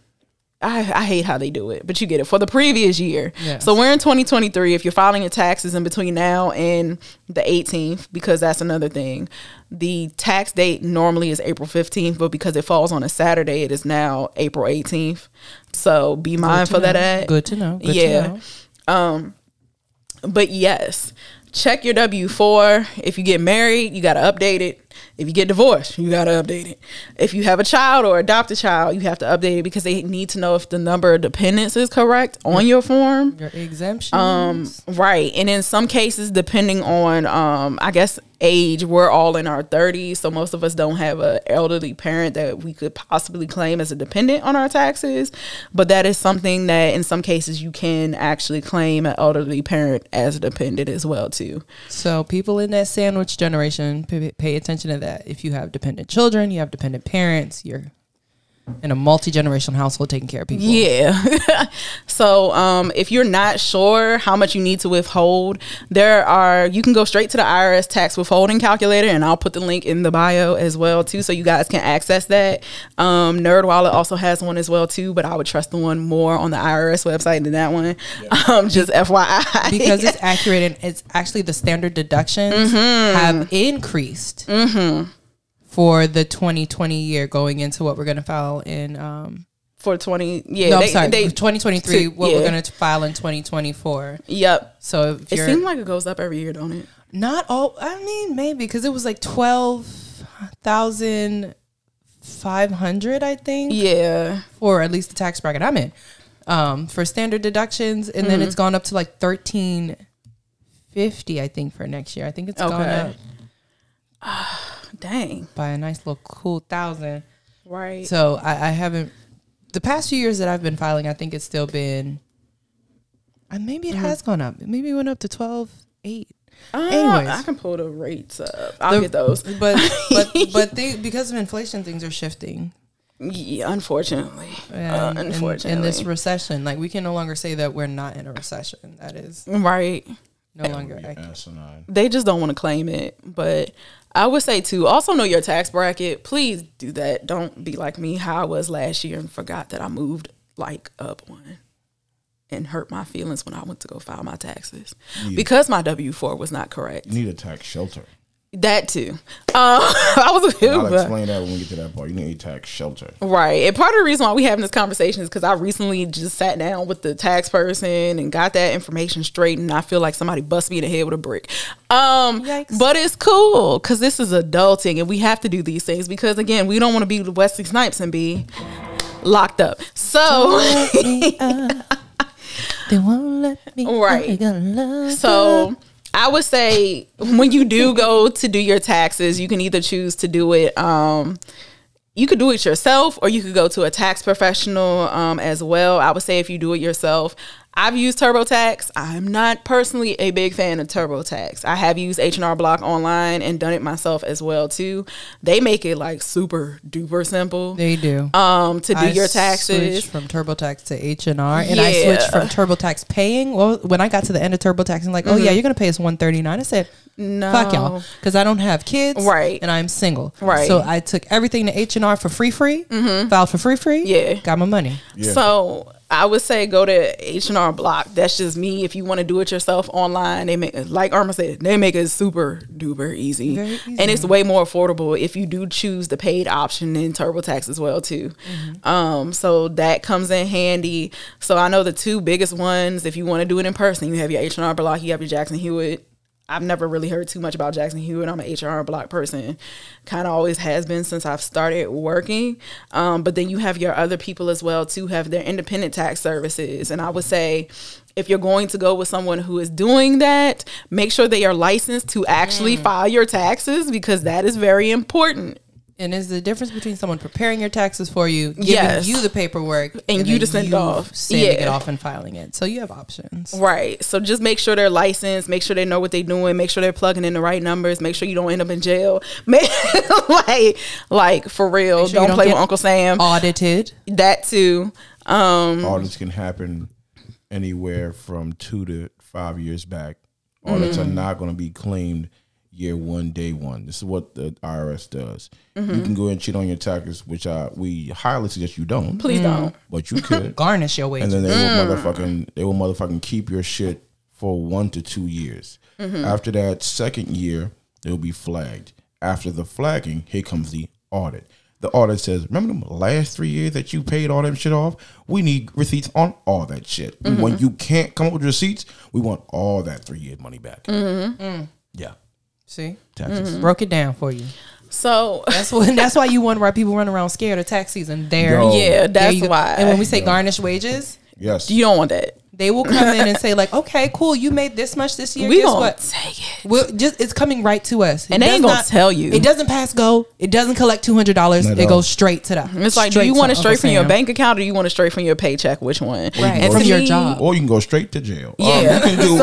I, I hate how they do it, but you get it for the previous year. Yes. So we're in 2023. If you're filing your taxes in between now and the 18th, because that's another thing, the tax date normally is April 15th, but because it falls on a Saturday, it is now April 18th. So be mindful of that. Good to know. Good Yeah. To know. Um, but yes, check your W 4. If you get married, you got to update it. If you get divorced, you got to update it. If you have a child or adopt a child, you have to update it because they need to know if the number of dependents is correct on your form. Your exemption. Um, right. And in some cases, depending on, um, I guess, age, we're all in our 30s. So most of us don't have an elderly parent that we could possibly claim as a dependent on our taxes. But that is something that in some cases you can actually claim an elderly parent as a dependent as well, too. so people in that sandwich generation, pay, pay mentioning that if you have dependent children, you have dependent parents, you're in a multi generational household taking care of people. Yeah. so um, if you're not sure how much you need to withhold, there are you can go straight to the IRS tax withholding calculator, and I'll put the link in the bio as well too, so you guys can access that. Um, NerdWallet also has one as well too, but I would trust the one more on the IRS website than that one. Um, just FYI, because it's accurate and it's actually the standard deductions Mm-hmm. have increased for the 2020 year going into what we're going to file in um for twenty. Yeah, no, they, I'm sorry, they 2023 to- what yeah. we're going to file in 2024 Yep. so if It seems like it goes up every year, don't it? not all i mean maybe because it was like 12,500 i think Yeah. for at least the tax bracket i'm in um for standard deductions and Mm-hmm. then it's gone up to like 1350 i think for next year i think it's gone Okay. up Dang. by a nice little cool thousand Right. So I, I haven't. The past few years that I've been filing, I think it's still been. Uh, maybe it Mm-hmm. has gone up. Maybe it went up to twelve eight. Uh, Anyways. I can pull the rates up. I'll The- get those. But but but they, because of inflation, things are shifting. Yeah, unfortunately. And, uh, in- unfortunately. in, this recession, like we can no longer say that we're not in a recession. That is right. no longer. Asinine. They just don't want to claim it. But I would say too, also know your tax bracket. Please do that. Don't be like me, how I was last year and forgot that I moved like up one and hurt my feelings when I went to go file my taxes. Because my W four was not correct. You need a tax shelter. That too. Uh, I was a I'll explain that when we get to that part. You need a tax shelter. Right. And part of the reason why we having this conversation is because I recently just sat down with the tax person and got that information straight and I feel like somebody bust me in the head with a brick. Um Yikes. but it's cool because this is adulting and we have to do these things because again, we don't want to be the Wesley Snipes and be locked up. So They won't let me. Right. I got love. So I would say when you do go to do your taxes, you can either choose to do it. Um, you could do it yourself, or you could go to a tax professional um, as well. I would say if you do it yourself, I've used TurboTax. I'm not personally a big fan of TurboTax. I have used H&R Block online and done it myself as well too. They make it like super duper simple They do. um, to do I your taxes. switched from TurboTax to H and R, and I switched from TurboTax paying. Well, when I got to the end of TurboTax, I'm like, "Oh yeah, you're gonna pay us 139." I said, No. "Fuck y'all," because I don't have kids, Right. And I'm single, Right. So I took everything to H and R for free, free, mhm filed for free, free, Yeah. got my money. Yeah. So I would say go to H and R Block. That's just me. If you want to do it yourself online, they make like Irma said, they make it super duper easy, easy. and it's way more affordable if you do choose the paid option in TurboTax as well too. Mm-hmm. Um, so that comes in handy. So I know the two biggest ones. If you want to do it in person, you have your H and R Block, you have your Jackson Hewitt. I've never really heard too much about Jackson Hewitt. I'm an HR block person, kind of always has been since I've started working. Um, but then you have your other people as well too have their independent tax services, and I would say if you're going to go with someone who is doing that, make sure they are licensed to actually Mm. file your taxes because that is very important. And is the difference between someone preparing your taxes for you, giving Yes. you the paperwork, And you then to send it off. sending it off and filing it. So you have options. Right. So just make sure they're licensed. Make sure they know what they're doing. Make sure they're plugging in the right numbers. Make sure you don't end up in jail. Like, like for real. sure you don't, don't play with Uncle Sam. Audited. That too. Um, Audits can happen anywhere from two to five years back. Audits Mm-hmm. are not going to be claimed year one, day one. This is what the IRS does. Mm-hmm. You can go and cheat on your taxes, which I, we highly suggest you don't, please don't. but you could. Garnish your wages, and then they Mm. will motherfucking they will motherfucking keep your shit for one to two years. Mm-hmm. After that second year, they'll be flagged. After the flagging, here comes the audit. The audit says, "Remember the last three years that you paid all that shit off? We need receipts on all that shit. Mm-hmm. When you can't come up with receipts, we want all that three year money back. Mm-hmm. Yeah, See, taxes. Mm-hmm. broke it down for you. So That's what. That's why you wonder why people run around scared of tax season. There, Yo. yeah, that's you go. why. And when we say garnish wages, Yes, you don't want that. They will come in and say like, "Okay, cool, you made this much this year. We Guess gonna what? take it. We'll just it's coming right to us, It And they ain't does gonna tell you. It doesn't pass go. It doesn't collect two hundred dollars. It all. goes straight to that. It's like, do you want it straight Uncle from your bank account or do you want it straight from your paycheck? Which one? Right. And And from your me- job. Or you can go straight to jail. Um, Yeah. you can do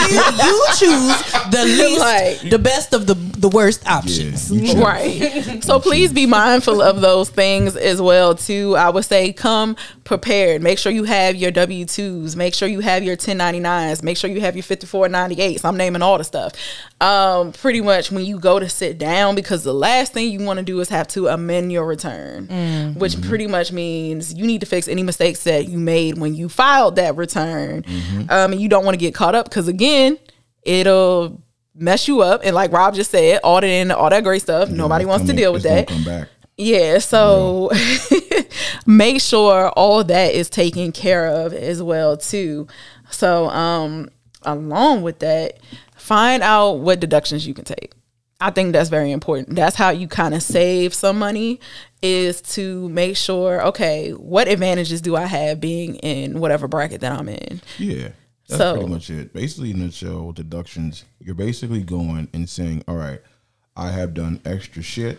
you, you choose the least, Like- the best of the the worst options. Yeah. Right. So please be mindful of those things as well too. I would say come prepared. Make sure you have your W twos. Make sure you have your 1099s. Make sure you have your 5498s. I'm naming all the stuff. Um, pretty much when you go to sit down, because the last thing you want to do is have to amend your return, which pretty much means you need to fix any mistakes that you made when you filed that return. Um, and you don't want to get caught up because again, it'll mess you up. And like Rob just said, auditing, all that great stuff. Nobody wants to deal with that. Come back. Yeah, so make sure all that is taken care of as well too. So um along with that, find out what deductions you can take. I think that's very important. That's how you kind of save some money is to make sure, okay, what advantages do I have being in whatever bracket that I'm in? Yeah. That's So- pretty much it. Basically, in a nutshell, deductions, you're basically going and saying, all right, I have done extra shit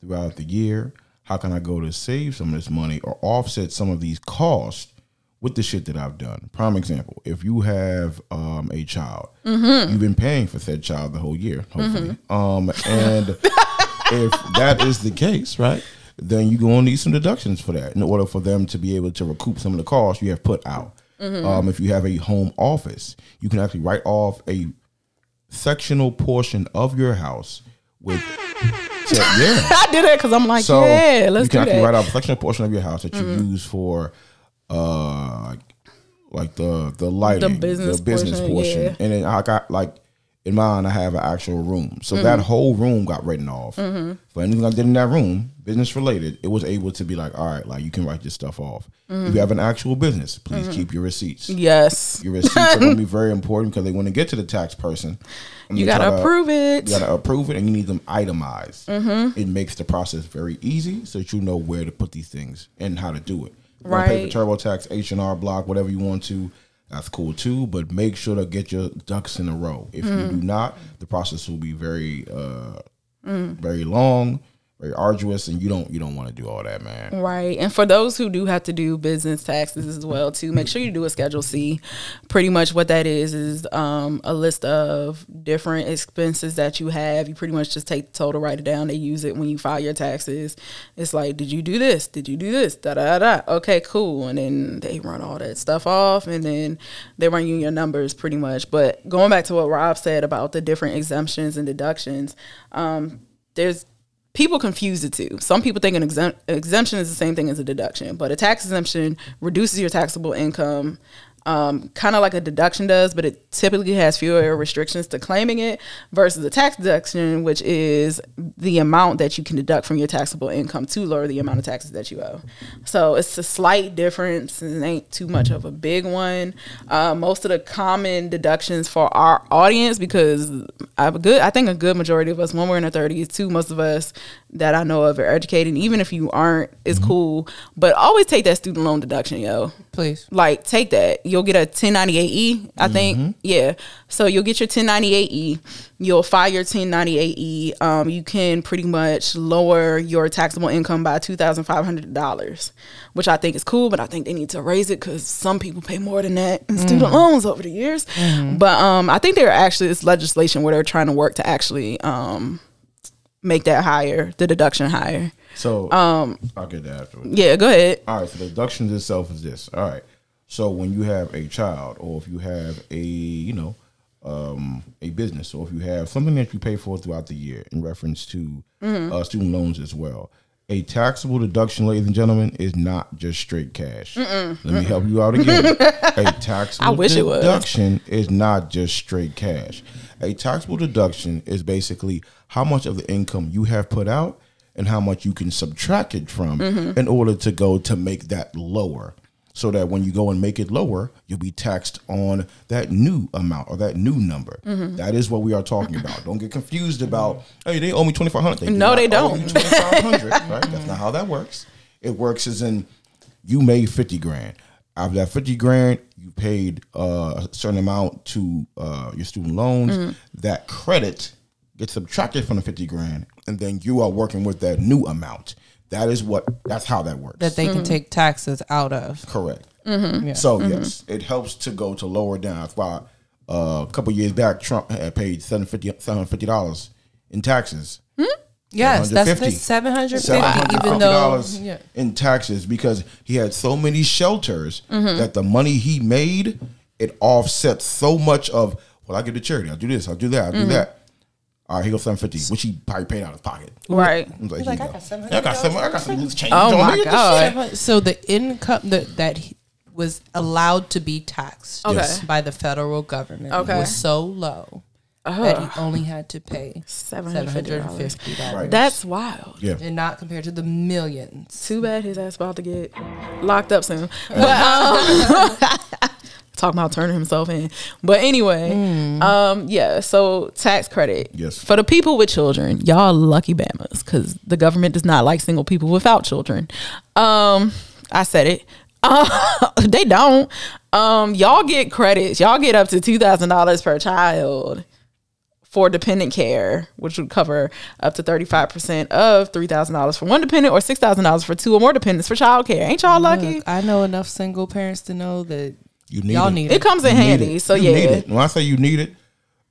throughout the year. How can I go to save some of this money or offset some of these costs with the shit that I've done? Prime example, if you have um, a child, you've been paying for said child the whole year, hopefully. Um, and if that is the case, right, then you're going to need some deductions for that in order for them to be able to recoup some of the costs you have put out. Um, if you have a home office, you can actually write off a sectional portion of your house with, so, yeah. I did it because I'm like, So yeah, let's do it. you can do actually that. write out a sectional portion of your house that you use for, uh, like, like the the lighting, the business the business portion, portion, yeah. and then I got like in mine, I have an actual room, so Mm-hmm. that whole room got written off. For anything I did in that room, business related, it was able to be like, all right, like you can write this stuff off. Mm-hmm. If you have an actual business, please keep your receipts. Yes. Your receipts are going to be very important because they want to get to the tax person. You gotta approve it. You gotta approve it, and you need them itemized. Mm-hmm. It makes the process very easy, so that you know where to put these things and how to do it. You wanna Pay Right. for TurboTax, H and R Block, whatever you want to. That's cool too, but make sure to get your ducks in a row. If you Mm. do not, the process will be very, uh, Mm. very long, very arduous, and you don't you don't want to do all that, man. Right. And for those who do have to do business taxes as well too, make sure you do a schedule C. Pretty much what that is is um, a list of different expenses that you have. You pretty much just take the total, write it down. They use it when you file your taxes. It's like, did you do this? Did you do this? Da da da. Okay, cool. And then they run all that stuff off and then they run you your numbers pretty much. But going back to what Rob said about the different exemptions and deductions, um, there's people confuse the two. Some people think an exemp- exemption is the same thing as a deduction, but a tax exemption reduces your taxable income. Um, kind of like a deduction does, but it typically has fewer restrictions to claiming it versus a tax deduction, which is the amount that you can deduct from your taxable income to lower the amount of taxes that you owe. So it's a slight difference. It ain't too much of a big one. Uh, most of the common deductions for our audience, because I have a good, I think a good majority of us, when we're in our thirties, too, most of us that I know of are educated. Even if you aren't, it's cool. But always take that student loan deduction, yo. Please. Like take that. You'll get a 1098E, I think. Yeah. So you'll get your 1098E. You'll file your 1098E. Um, you can pretty much lower your taxable income by $2,500, which I think is cool, but I think they need to raise it because some people pay more than that in student loans over the years. But um, I think there are actually is legislation where they're trying to work to actually um, make that higher, the deduction higher. So um, I'll get that afterwards. Yeah, go ahead. All right, so the deductions itself is this. All right. So when you have a child or if you have a, you know, um, a business or if you have something that you pay for throughout the year in reference to uh, student loans as well, a taxable deduction, ladies and gentlemen, is not just straight cash. Let me help you out again. a taxable I wish it was. deduction is not just straight cash. A taxable deduction is basically how much of the income you have put out and how much you can subtract it from Mm-hmm. in order to go to make that lower. So that when you go and make it lower, you'll be taxed on that new amount or that new number. Mm-hmm. That is what we are talking about. Don't get confused about, hey, they owe me twenty five hundred. No, they don't. Twenty five hundred, right? That's not how that works. It works as in you made fifty grand. out of that fifty grand, you paid uh, a certain amount to uh, your student loans. Mm-hmm. That credit gets subtracted from the fifty grand, and then you are working with that new amount. That is what. That's how that works. that they Mm-hmm. can take taxes out of. Correct. Yeah. So yes, it helps to go to lower down. That's why uh, a couple years back, Trump had paid seven fifty seven fifty dollars in taxes. Yes, that's the 750. seven hundred Seven fifty. hundred Even though, yeah. in taxes because he had so many shelters Mm-hmm. that the money he made it offsets so much of. Well, I give to charity. I'll do this. I'll do that. I'll Mm-hmm. do that. All right, here goes seven fifty, which he probably paid out of his pocket. Right. I was like, like, I you got go. $700 I got seven. I got some loose change. Oh my me. God. So the income that that he was allowed to be taxed Okay. By the federal government Okay. was so low that he only had to pay $750. and fifty dollars. Right. That's wild. Yeah. and not compared to the millions. Too bad his ass about to get locked up soon. But um, talking about turning himself in. But anyway, um, yeah. So tax credit. Yes. For the people with children, y'all lucky bamas because the government does not like single people without children. Um, I said it. Uh, they don't. Um, y'all get credits. Y'all get up to two thousand dollars per child for dependent care, which would cover up to 35% of $3,000 for one dependent or $6,000 for two or more dependents for child care. Ain't y'all lucky? Look, I know enough single parents to know that You need y'all it. need it it. comes in You need handy. it. So You need yeah. it. When I say you need it,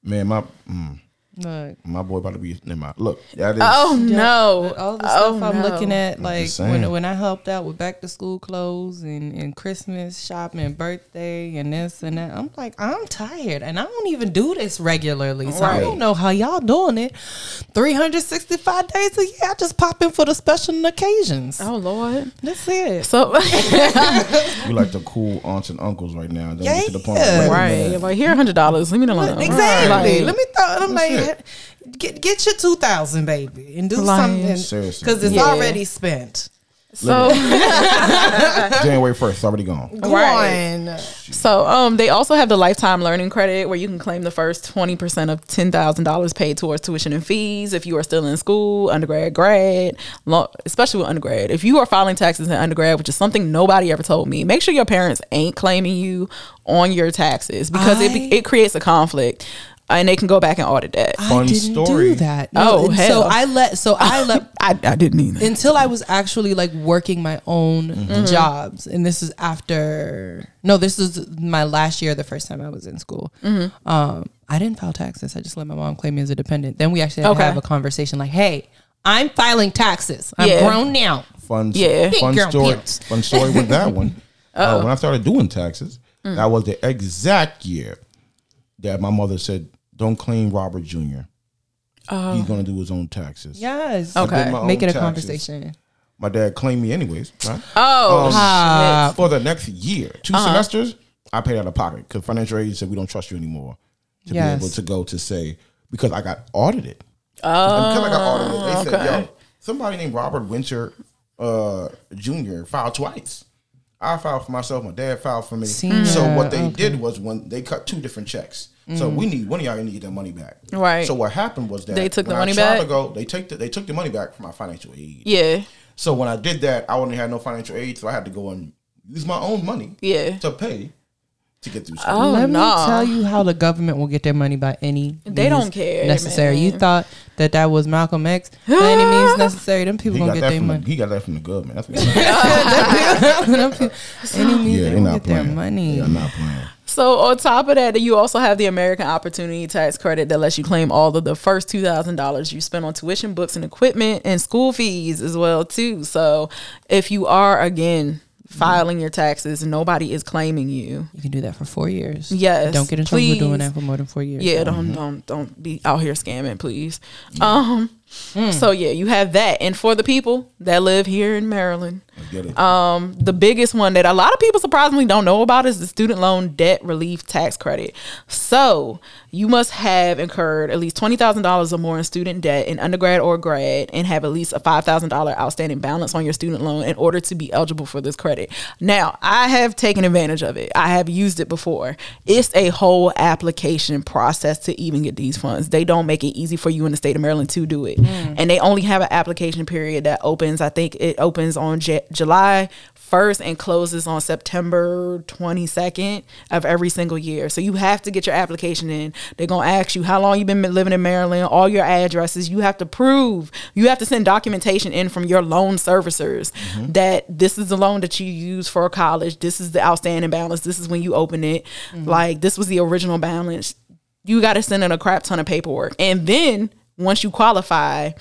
man, my mm, Look, my boy about to be in my Look, that is Oh no. all the oh, stuff I'm no. looking at, like when when I helped out with back to school clothes and, and Christmas shopping and birthday and this and that, I'm like, I'm tired and I don't even do this regularly. So I don't know how y'all doing it. 365 days a year, I just pop in for the special occasions. Oh lord. That's it. So we like the cool aunts and uncles right now. Don't get to the point. Yeah. right. man, Like here hundred dollars. Leave me alone. Exactly. Like, Let me throw. I'm like, get get your two thousand, baby, and do Like- something Seriously. because it's Yeah. already spent. so January first, already gone. Go Right. So um they also have the lifetime learning credit where you can claim the first twenty percent of ten thousand dollars paid towards tuition and fees if you are still in school, undergrad, grad, especially with undergrad. If you are filing taxes in undergrad, which is something nobody ever told me, make sure your parents ain't claiming you on your taxes because it it creates a conflict. And they can go back and audit that. Fun I didn't story. do that. Oh, and hell. So I let. So I let. I, I didn't either. until I was actually like working my own Mm-hmm. jobs, and this is after. No, this is my last year. The first time I was in school. Mm-hmm. Um, I didn't file taxes. I just let my mom claim me as a dependent. Then we actually had Okay. to have a conversation like, "Hey, I'm filing taxes. I'm Yeah. grown now." Fun, Yeah. fun Big girl story. pants. Fun story with that one. uh, when I started doing taxes, Mm. that was the exact year that my mother said, "Don't claim Robert Jr. He's going to do his own taxes." Yes. Oh. Okay. Make own it a taxes. conversation. My dad claimed me anyways. Right? oh, Um, Ah. for the next year, 2 Uh-huh. semesters, I paid out of pocket because financial aid said we don't trust you anymore to Yes. be able to go to say because I got audited. Oh, because I got audited, they said, "Yo, somebody named Robert Winter uh, Jr. filed twice." I filed for myself. My dad filed for me. Senior, So what they did was when they cut two different checks. So Mm. we need one of y'all need that money back. Right. So what happened was that They took the money back? To go, they take the, they took the money back from my financial aid. yeah, So when I did that, I wouldn't have no financial aid, so I had to go and use my own money yeah. to pay to get through school. Oh, Let no. me tell you how the government will get their money by any They means don't care, necessary. You thought that that was Malcolm X by any means necessary. Them people He gonna get their money. the, he got that from the government. That's what Them people- any means yeah, they gonna not get their money. They're not playing. So on top of that, you also have the American Opportunity Tax Credit that lets you claim all of the first two thousand dollars you spend on tuition, books, and equipment, and school fees as well too. So if you are again filing your taxes, nobody is claiming you. You can do that for four years. Yes, Don't get in trouble for doing that for more than four years. Yeah, don't don't don't be out here scamming, please. Um, so yeah, you have that, and for the people that live here in Maryland, Let's get it. um, the biggest one that a lot of people surprisingly don't know about is the student loan debt relief tax credit. So you must have incurred at least twenty thousand dollars or more in student debt in undergrad or grad, and have at least a five thousand dollar outstanding balance on your student loan in order to be eligible for this credit. Now, I have taken advantage of it. I have used it before. It's a whole application process to even get these funds. They don't make it easy for you in the state of Maryland to do it, Mm. and they only have an application period that opens. I think it opens on J- July 1st and closes on September 22nd of every single year. So you have to get your application in. They're going to ask you how long you've been living in Maryland, all your addresses. You have to prove, you have to send documentation in from your loan servicers mm-hmm. that this is the loan that you use for college. This is the outstanding balance. This is when you open it. Mm-hmm. Like this was the original balance. You got to send in a crap ton of paperwork. And then once you qualify,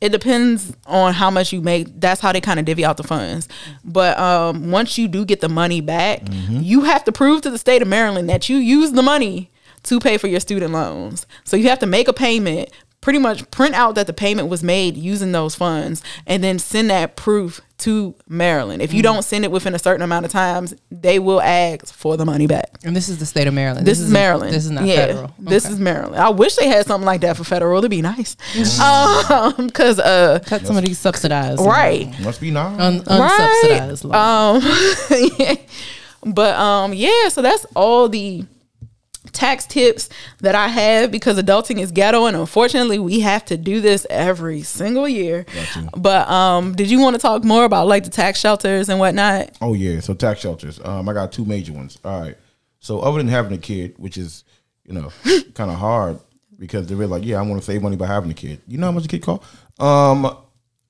it depends on how much you make. That's how they kind of divvy out the funds. But um, once you do get the money back, you have to prove to the state of Maryland that you use the money to pay for your student loans. So you have to make a payment, pretty much print out that the payment was made using those funds, and then send that proof to Maryland. If you don't send it within a certain amount of times, they will ask for the money back. And this is the state of Maryland. This, is isn't- Maryland. This is not yeah, federal. This is Maryland. I wish they had something like that for federal. It'd be nice. Um, cause uh, cut some of these subsidized, right, Must be nice. un- Right. unsubsidized. loans. um, yeah. but um, yeah. So that's all the tax tips that I have because adulting is ghetto, and unfortunately, we have to do this every single year. Gotcha. But um, did you want to talk more about like the tax shelters and whatnot? Oh yeah, so tax shelters. Um, I got two major ones. All right. So other than having a kid, which is you know kind of hard because they're really like, yeah, I want to save money by having a kid. You know how much a kid cost? Um,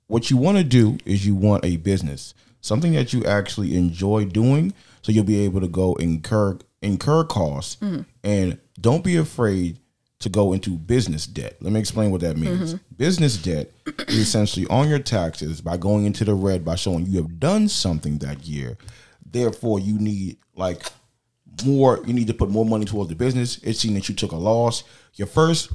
what you want to do is you want a business, something that you actually enjoy doing, so you'll be able to go incur incur costs mm. and don't be afraid to go into business debt. Let me explain what that means. Mm-hmm. Business debt is essentially on your taxes by going into the red by showing you have done something that year. Therefore, you need like more you need to put more money towards the business. It's seen that you took a loss. Your first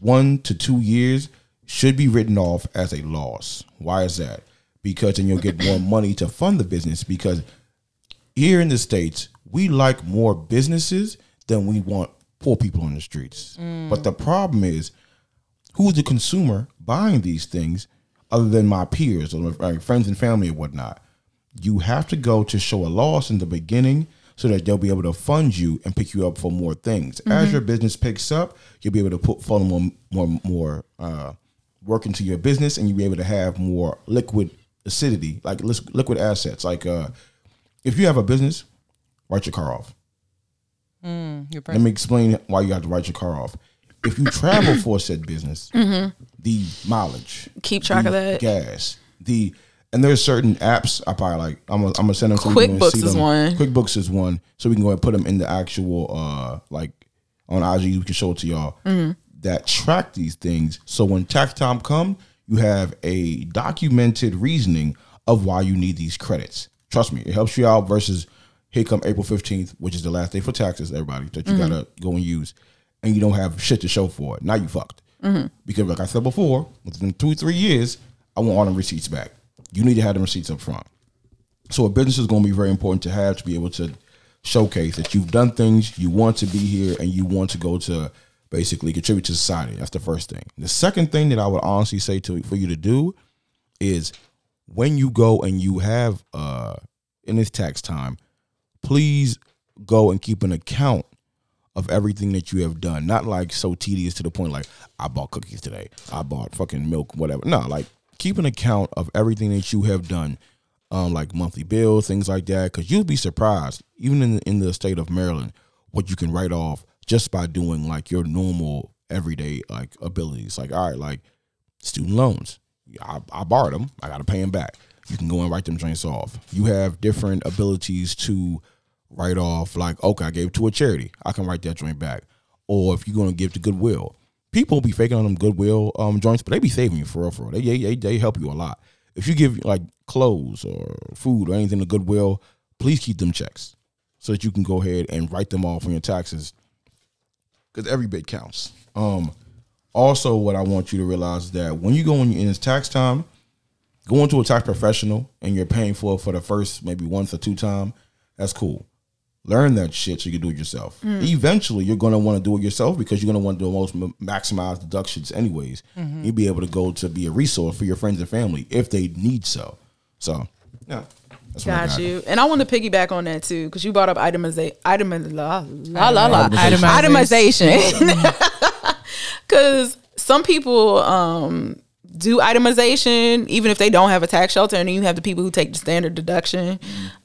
one to two years should be written off as a loss. Why is that? Because then you'll get more money to fund the business. Because here in the States, we like more businesses than we want poor people on the streets. But the problem is, who's the consumer buying these things other than my peers or my friends and family or whatnot? You have to go to show a loss in the beginning so that they'll be able to fund you and pick you up for more things. As your business picks up, you'll be able to put funnel more more more uh, work into your business, and you'll be able to have more liquid acidity, like liquid assets. Like uh, if you have a business, write your car off. Your Let me explain why you have to write your car off. If you travel for said business, the mileage, Keep track of that. gas, the and there's certain apps I probably like. I'm gonna, I'm gonna send them. so we can QuickBooks is them. one. QuickBooks is one, so we can go ahead and put them in the actual uh like on IG. We can show it to y'all Mm-hmm. that track these things. So when tax time come, you have a documented reasoning of why you need these credits. Trust me, it helps you out. Versus here come April 15th, which is the last day for taxes. Everybody that you gotta go and use, and you don't have shit to show for it. Now you fucked. Because like I said before, within two three years, I want all the receipts back. You need to have the receipts up front. So a business is going to be very important to have to be able to showcase that you've done things, you want to be here, and you want to go to basically contribute to society. That's the first thing. The second thing that I would honestly say to for you to do is when you go and you have uh in this tax time, please go and keep an account of everything that you have done. Not like so tedious to the point like I bought cookies today, I bought fucking milk, whatever. No, like keep an account of everything that you have done, um, like monthly bills, things like that. Because you'll be surprised, even in in the state of Maryland, what you can write off just by doing like your normal everyday like abilities. Like all right, like student loans. I, I borrowed them. I got to pay them back. You can go and write them joints off. You have different abilities to write off. Like, okay, I gave it to a charity. I can write that joint back. Or if you're going to give to Goodwill, people be faking on them Goodwill um, joints, but they be saving you for real. For real. They, they, they help you a lot. If you give like clothes or food or anything to Goodwill, please keep them checks so that you can go ahead and write them off on your taxes because every bit counts. Um, also, what I want you to realize is that when you go in, in this tax time, going to a tax professional and you're paying for it for the first maybe once or two time, that's cool. Learn that shit so you can do it yourself. Eventually, you're going to want to do it yourself because you're going to want to do the most m- maximized deductions, anyways. You'll be able to go to be a resource for your friends and family if they need so. So, yeah. That's what I Got you. And I want to piggyback on that too, because you brought up itemiza- itemiz- la, la, la, la. Itemization. itemization. Because some people, um, do itemization, even if they don't have a tax shelter, and then you have the people who take the standard deduction.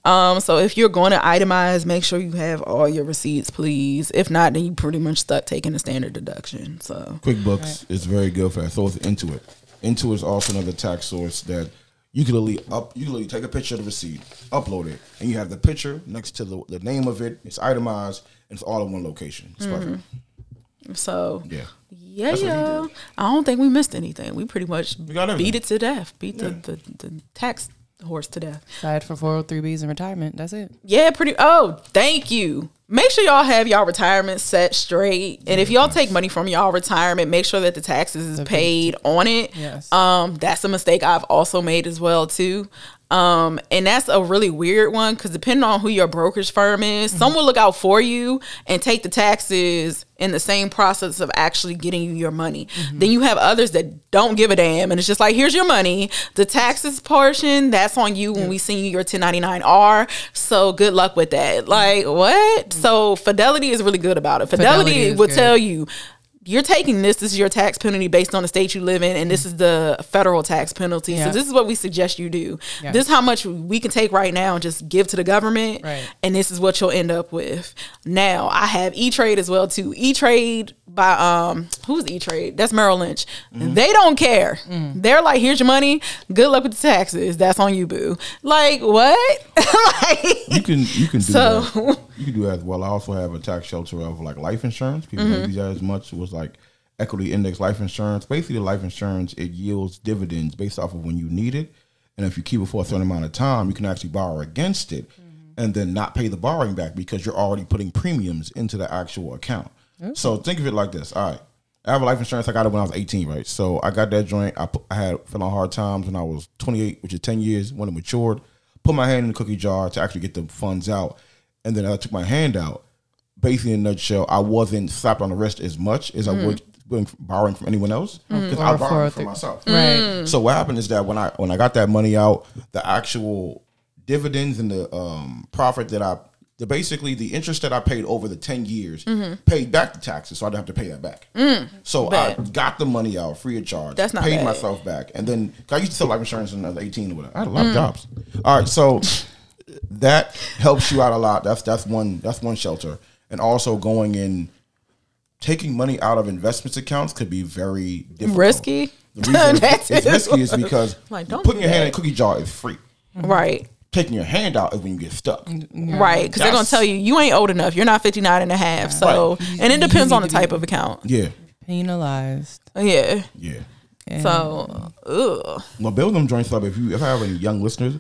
Um, so if you're going to itemize, make sure you have all your receipts, please. If not, then you pretty much stuck taking the standard deduction. So QuickBooks is very good for that. So is Intuit. Intuit is also another tax source that you can literally up. You can literally take a picture of the receipt, upload it, and you have the picture next to the, the name of it. It's itemized and it's all in one location. It's perfect. so Yeah. Yeah, That's what yeah. I don't think we missed anything. We pretty much got beat it to death. Beat Yeah. the, the the tax horse to death. Aside for 403bs and retirement. That's it. Yeah, pretty. Oh, thank you. Make sure y'all have y'all retirement set straight, and if y'all take money from y'all retirement, make sure that the taxes is paid on it. Yes. Um, that's a mistake I've also made as well too. Um, and that's a really weird one because depending on who your brokerage firm is, mm-hmm. some will look out for you and take the taxes in the same process of actually getting you your money. Mm-hmm. Then you have others that don't give a damn, and it's just like, here's your money. The taxes portion, that's on you when we send you your 1099R. So good luck with that. Like what? Mm-hmm. So Fidelity is really good about it. Fidelity, Fidelity will good. tell you you're taking this. This is your tax penalty based on the state you live in, and this mm-hmm. is the federal tax penalty. Yeah. So this is what we suggest you do. Yes. This is how much we can take right now and just give to the government, Right. and this is what you'll end up with. Now I have E Trade as well too. E Trade by um who's E Trade? That's Merrill Lynch. Mm-hmm. They don't care. Mm. They're like, here's your money. Good luck with the taxes. That's on you, boo. Like what? like You can you can do So- that. You can do that as well. I also have a tax shelter of like life insurance. People Mm-hmm. don't use that as much. It was like equity index life insurance. Basically, the life insurance it yields dividends based off of when you need it, and if you keep it for a certain amount of time, you can actually borrow against it, and then not pay the borrowing back because you're already putting premiums into the actual account. So think of it like this. All right. I have a life insurance. I got it when I was 18, right? So I got that joint. I, put, I had fell on hard times when I was 28, which is 10 years when it matured. Put my hand in the cookie jar to actually get the funds out, and then I took my hand out. Basically, in a nutshell, I wasn't slapped on the wrist as much as I mm. would borrowing from anyone else mm. because I borrowed from myself. Right. So what happened is that when I when I got that money out, the actual dividends and the um, profit that I the basically the interest that I paid over the ten years mm-hmm. paid back the taxes, so I didn't have to pay that back. Mm. So I got the money out free of charge. That's not paid bad. myself back, and then I used to sell life insurance when I was eighteen or whatever. I had a lot of jobs. All right, so that helps you out a lot. That's that's one that's one shelter, and also going in. Taking money out of investments accounts could be very difficult. Risky? The reason That's it's risky is because Like, don't putting do your hand in a cookie jar is free. right. Taking your hand out is when you get stuck. Right, because they're gonna tell you you ain't old enough. You're not 59 and a half. So, Right. and it depends on the type of account. Yeah, Penalized. Yeah. yeah. And So, ugh. Well, build them joints up. If you if I have any young listeners,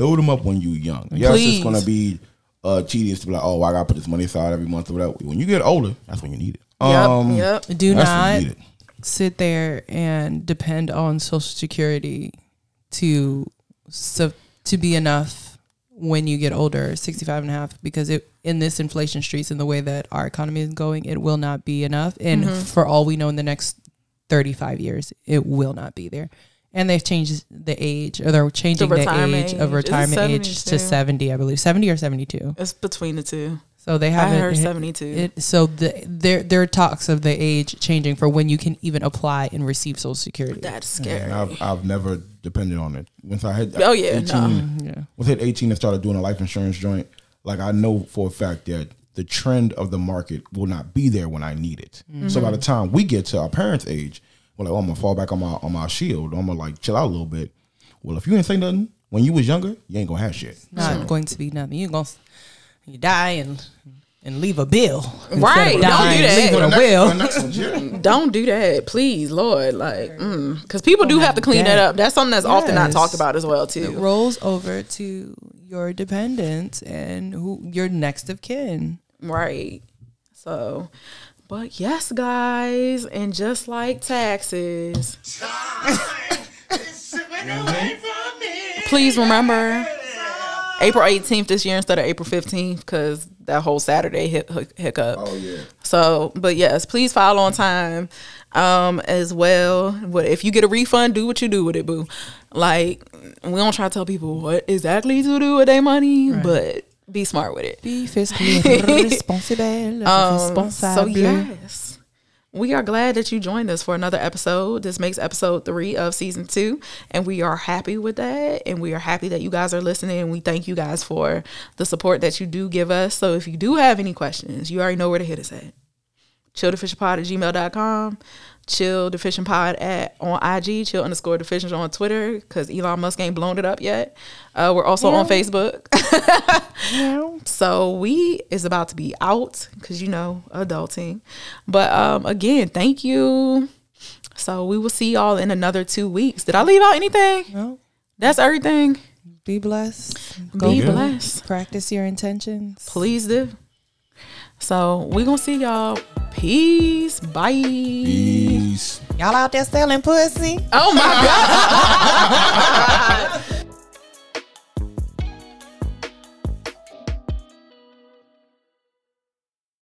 build them up when you're young. Yes, Please. it's gonna be uh, tedious to be like, oh, I gotta put this money aside every month or whatever. When you get older, that's when you need it. Yep. Um, yep. do that's when not you need it. sit there and depend on social security to so to be enough when you get older 65 and a half because it in this inflation streets and the way that our economy is going it will not be enough and Mm-hmm. for all we know in the next 35 years it will not be there and they've changed the age or they're changing the, retirement age age. of retirement age to 70 i believe 70 or 72 It's between the two. so they haven't heard hit- 72. it, so the, there there are talks of the age changing for when you can even apply and receive Social Security. That's scary. And I've I've never depended on it. Once I had Oh, yeah, 18, no. Mm, yeah. once I hit 18 and started doing a life insurance joint, like I know for a fact that the trend of the market will not be there when I need it. Mm-hmm. So by the time we get to our parents' age, we're like, oh, I'm gonna fall back on my on my shield. I'm gonna like chill out a little bit. Well, if you ain't say nothing when you was younger, you ain't gonna have shit. Not going to be nothing. You're gonna you die and and leave a bill. Right, don't do that. leaving For the a next- will. for the next one, yeah. Don't do that, please, Lord. Like, mm. because people do oh have to clean that debt. up. That's something that's often not talked about as well too. It too. rolls over to your dependents and who your next of kin. Right. So, but yes, guys, and just like taxes, please remember April 18th this year instead of April 15th because that whole Saturday hic- hiccup. Oh yeah. So, but yes, please file on time um, as well. But if you get a refund, do what you do with it, boo. Like, we don't try to tell people what exactly to do with their money, but be smart with it. Be fiscally responsible. Um, so yes, we are glad that you joined us for another episode. This makes episode three of season two, and we are happy with that. And we are happy that you guys are listening. And we thank you guys for the support that you do give us. So if you do have any questions, you already know where to hit us at chilldeficientpod at gmail.com chill deficient pod at on ig chill underscore deficient on twitter because elon musk ain't blown it up yet. Uh, we're also on facebook. So we is about to be out because you know adulting. But um again thank you. So we will see y'all in another two weeks. Did i leave out anything? No. that's everything. Be blessed. be good. blessed. Practice your intentions. please do. So we gonna see y'all peace bye Peace. Y'all out there selling pussy? Oh my god.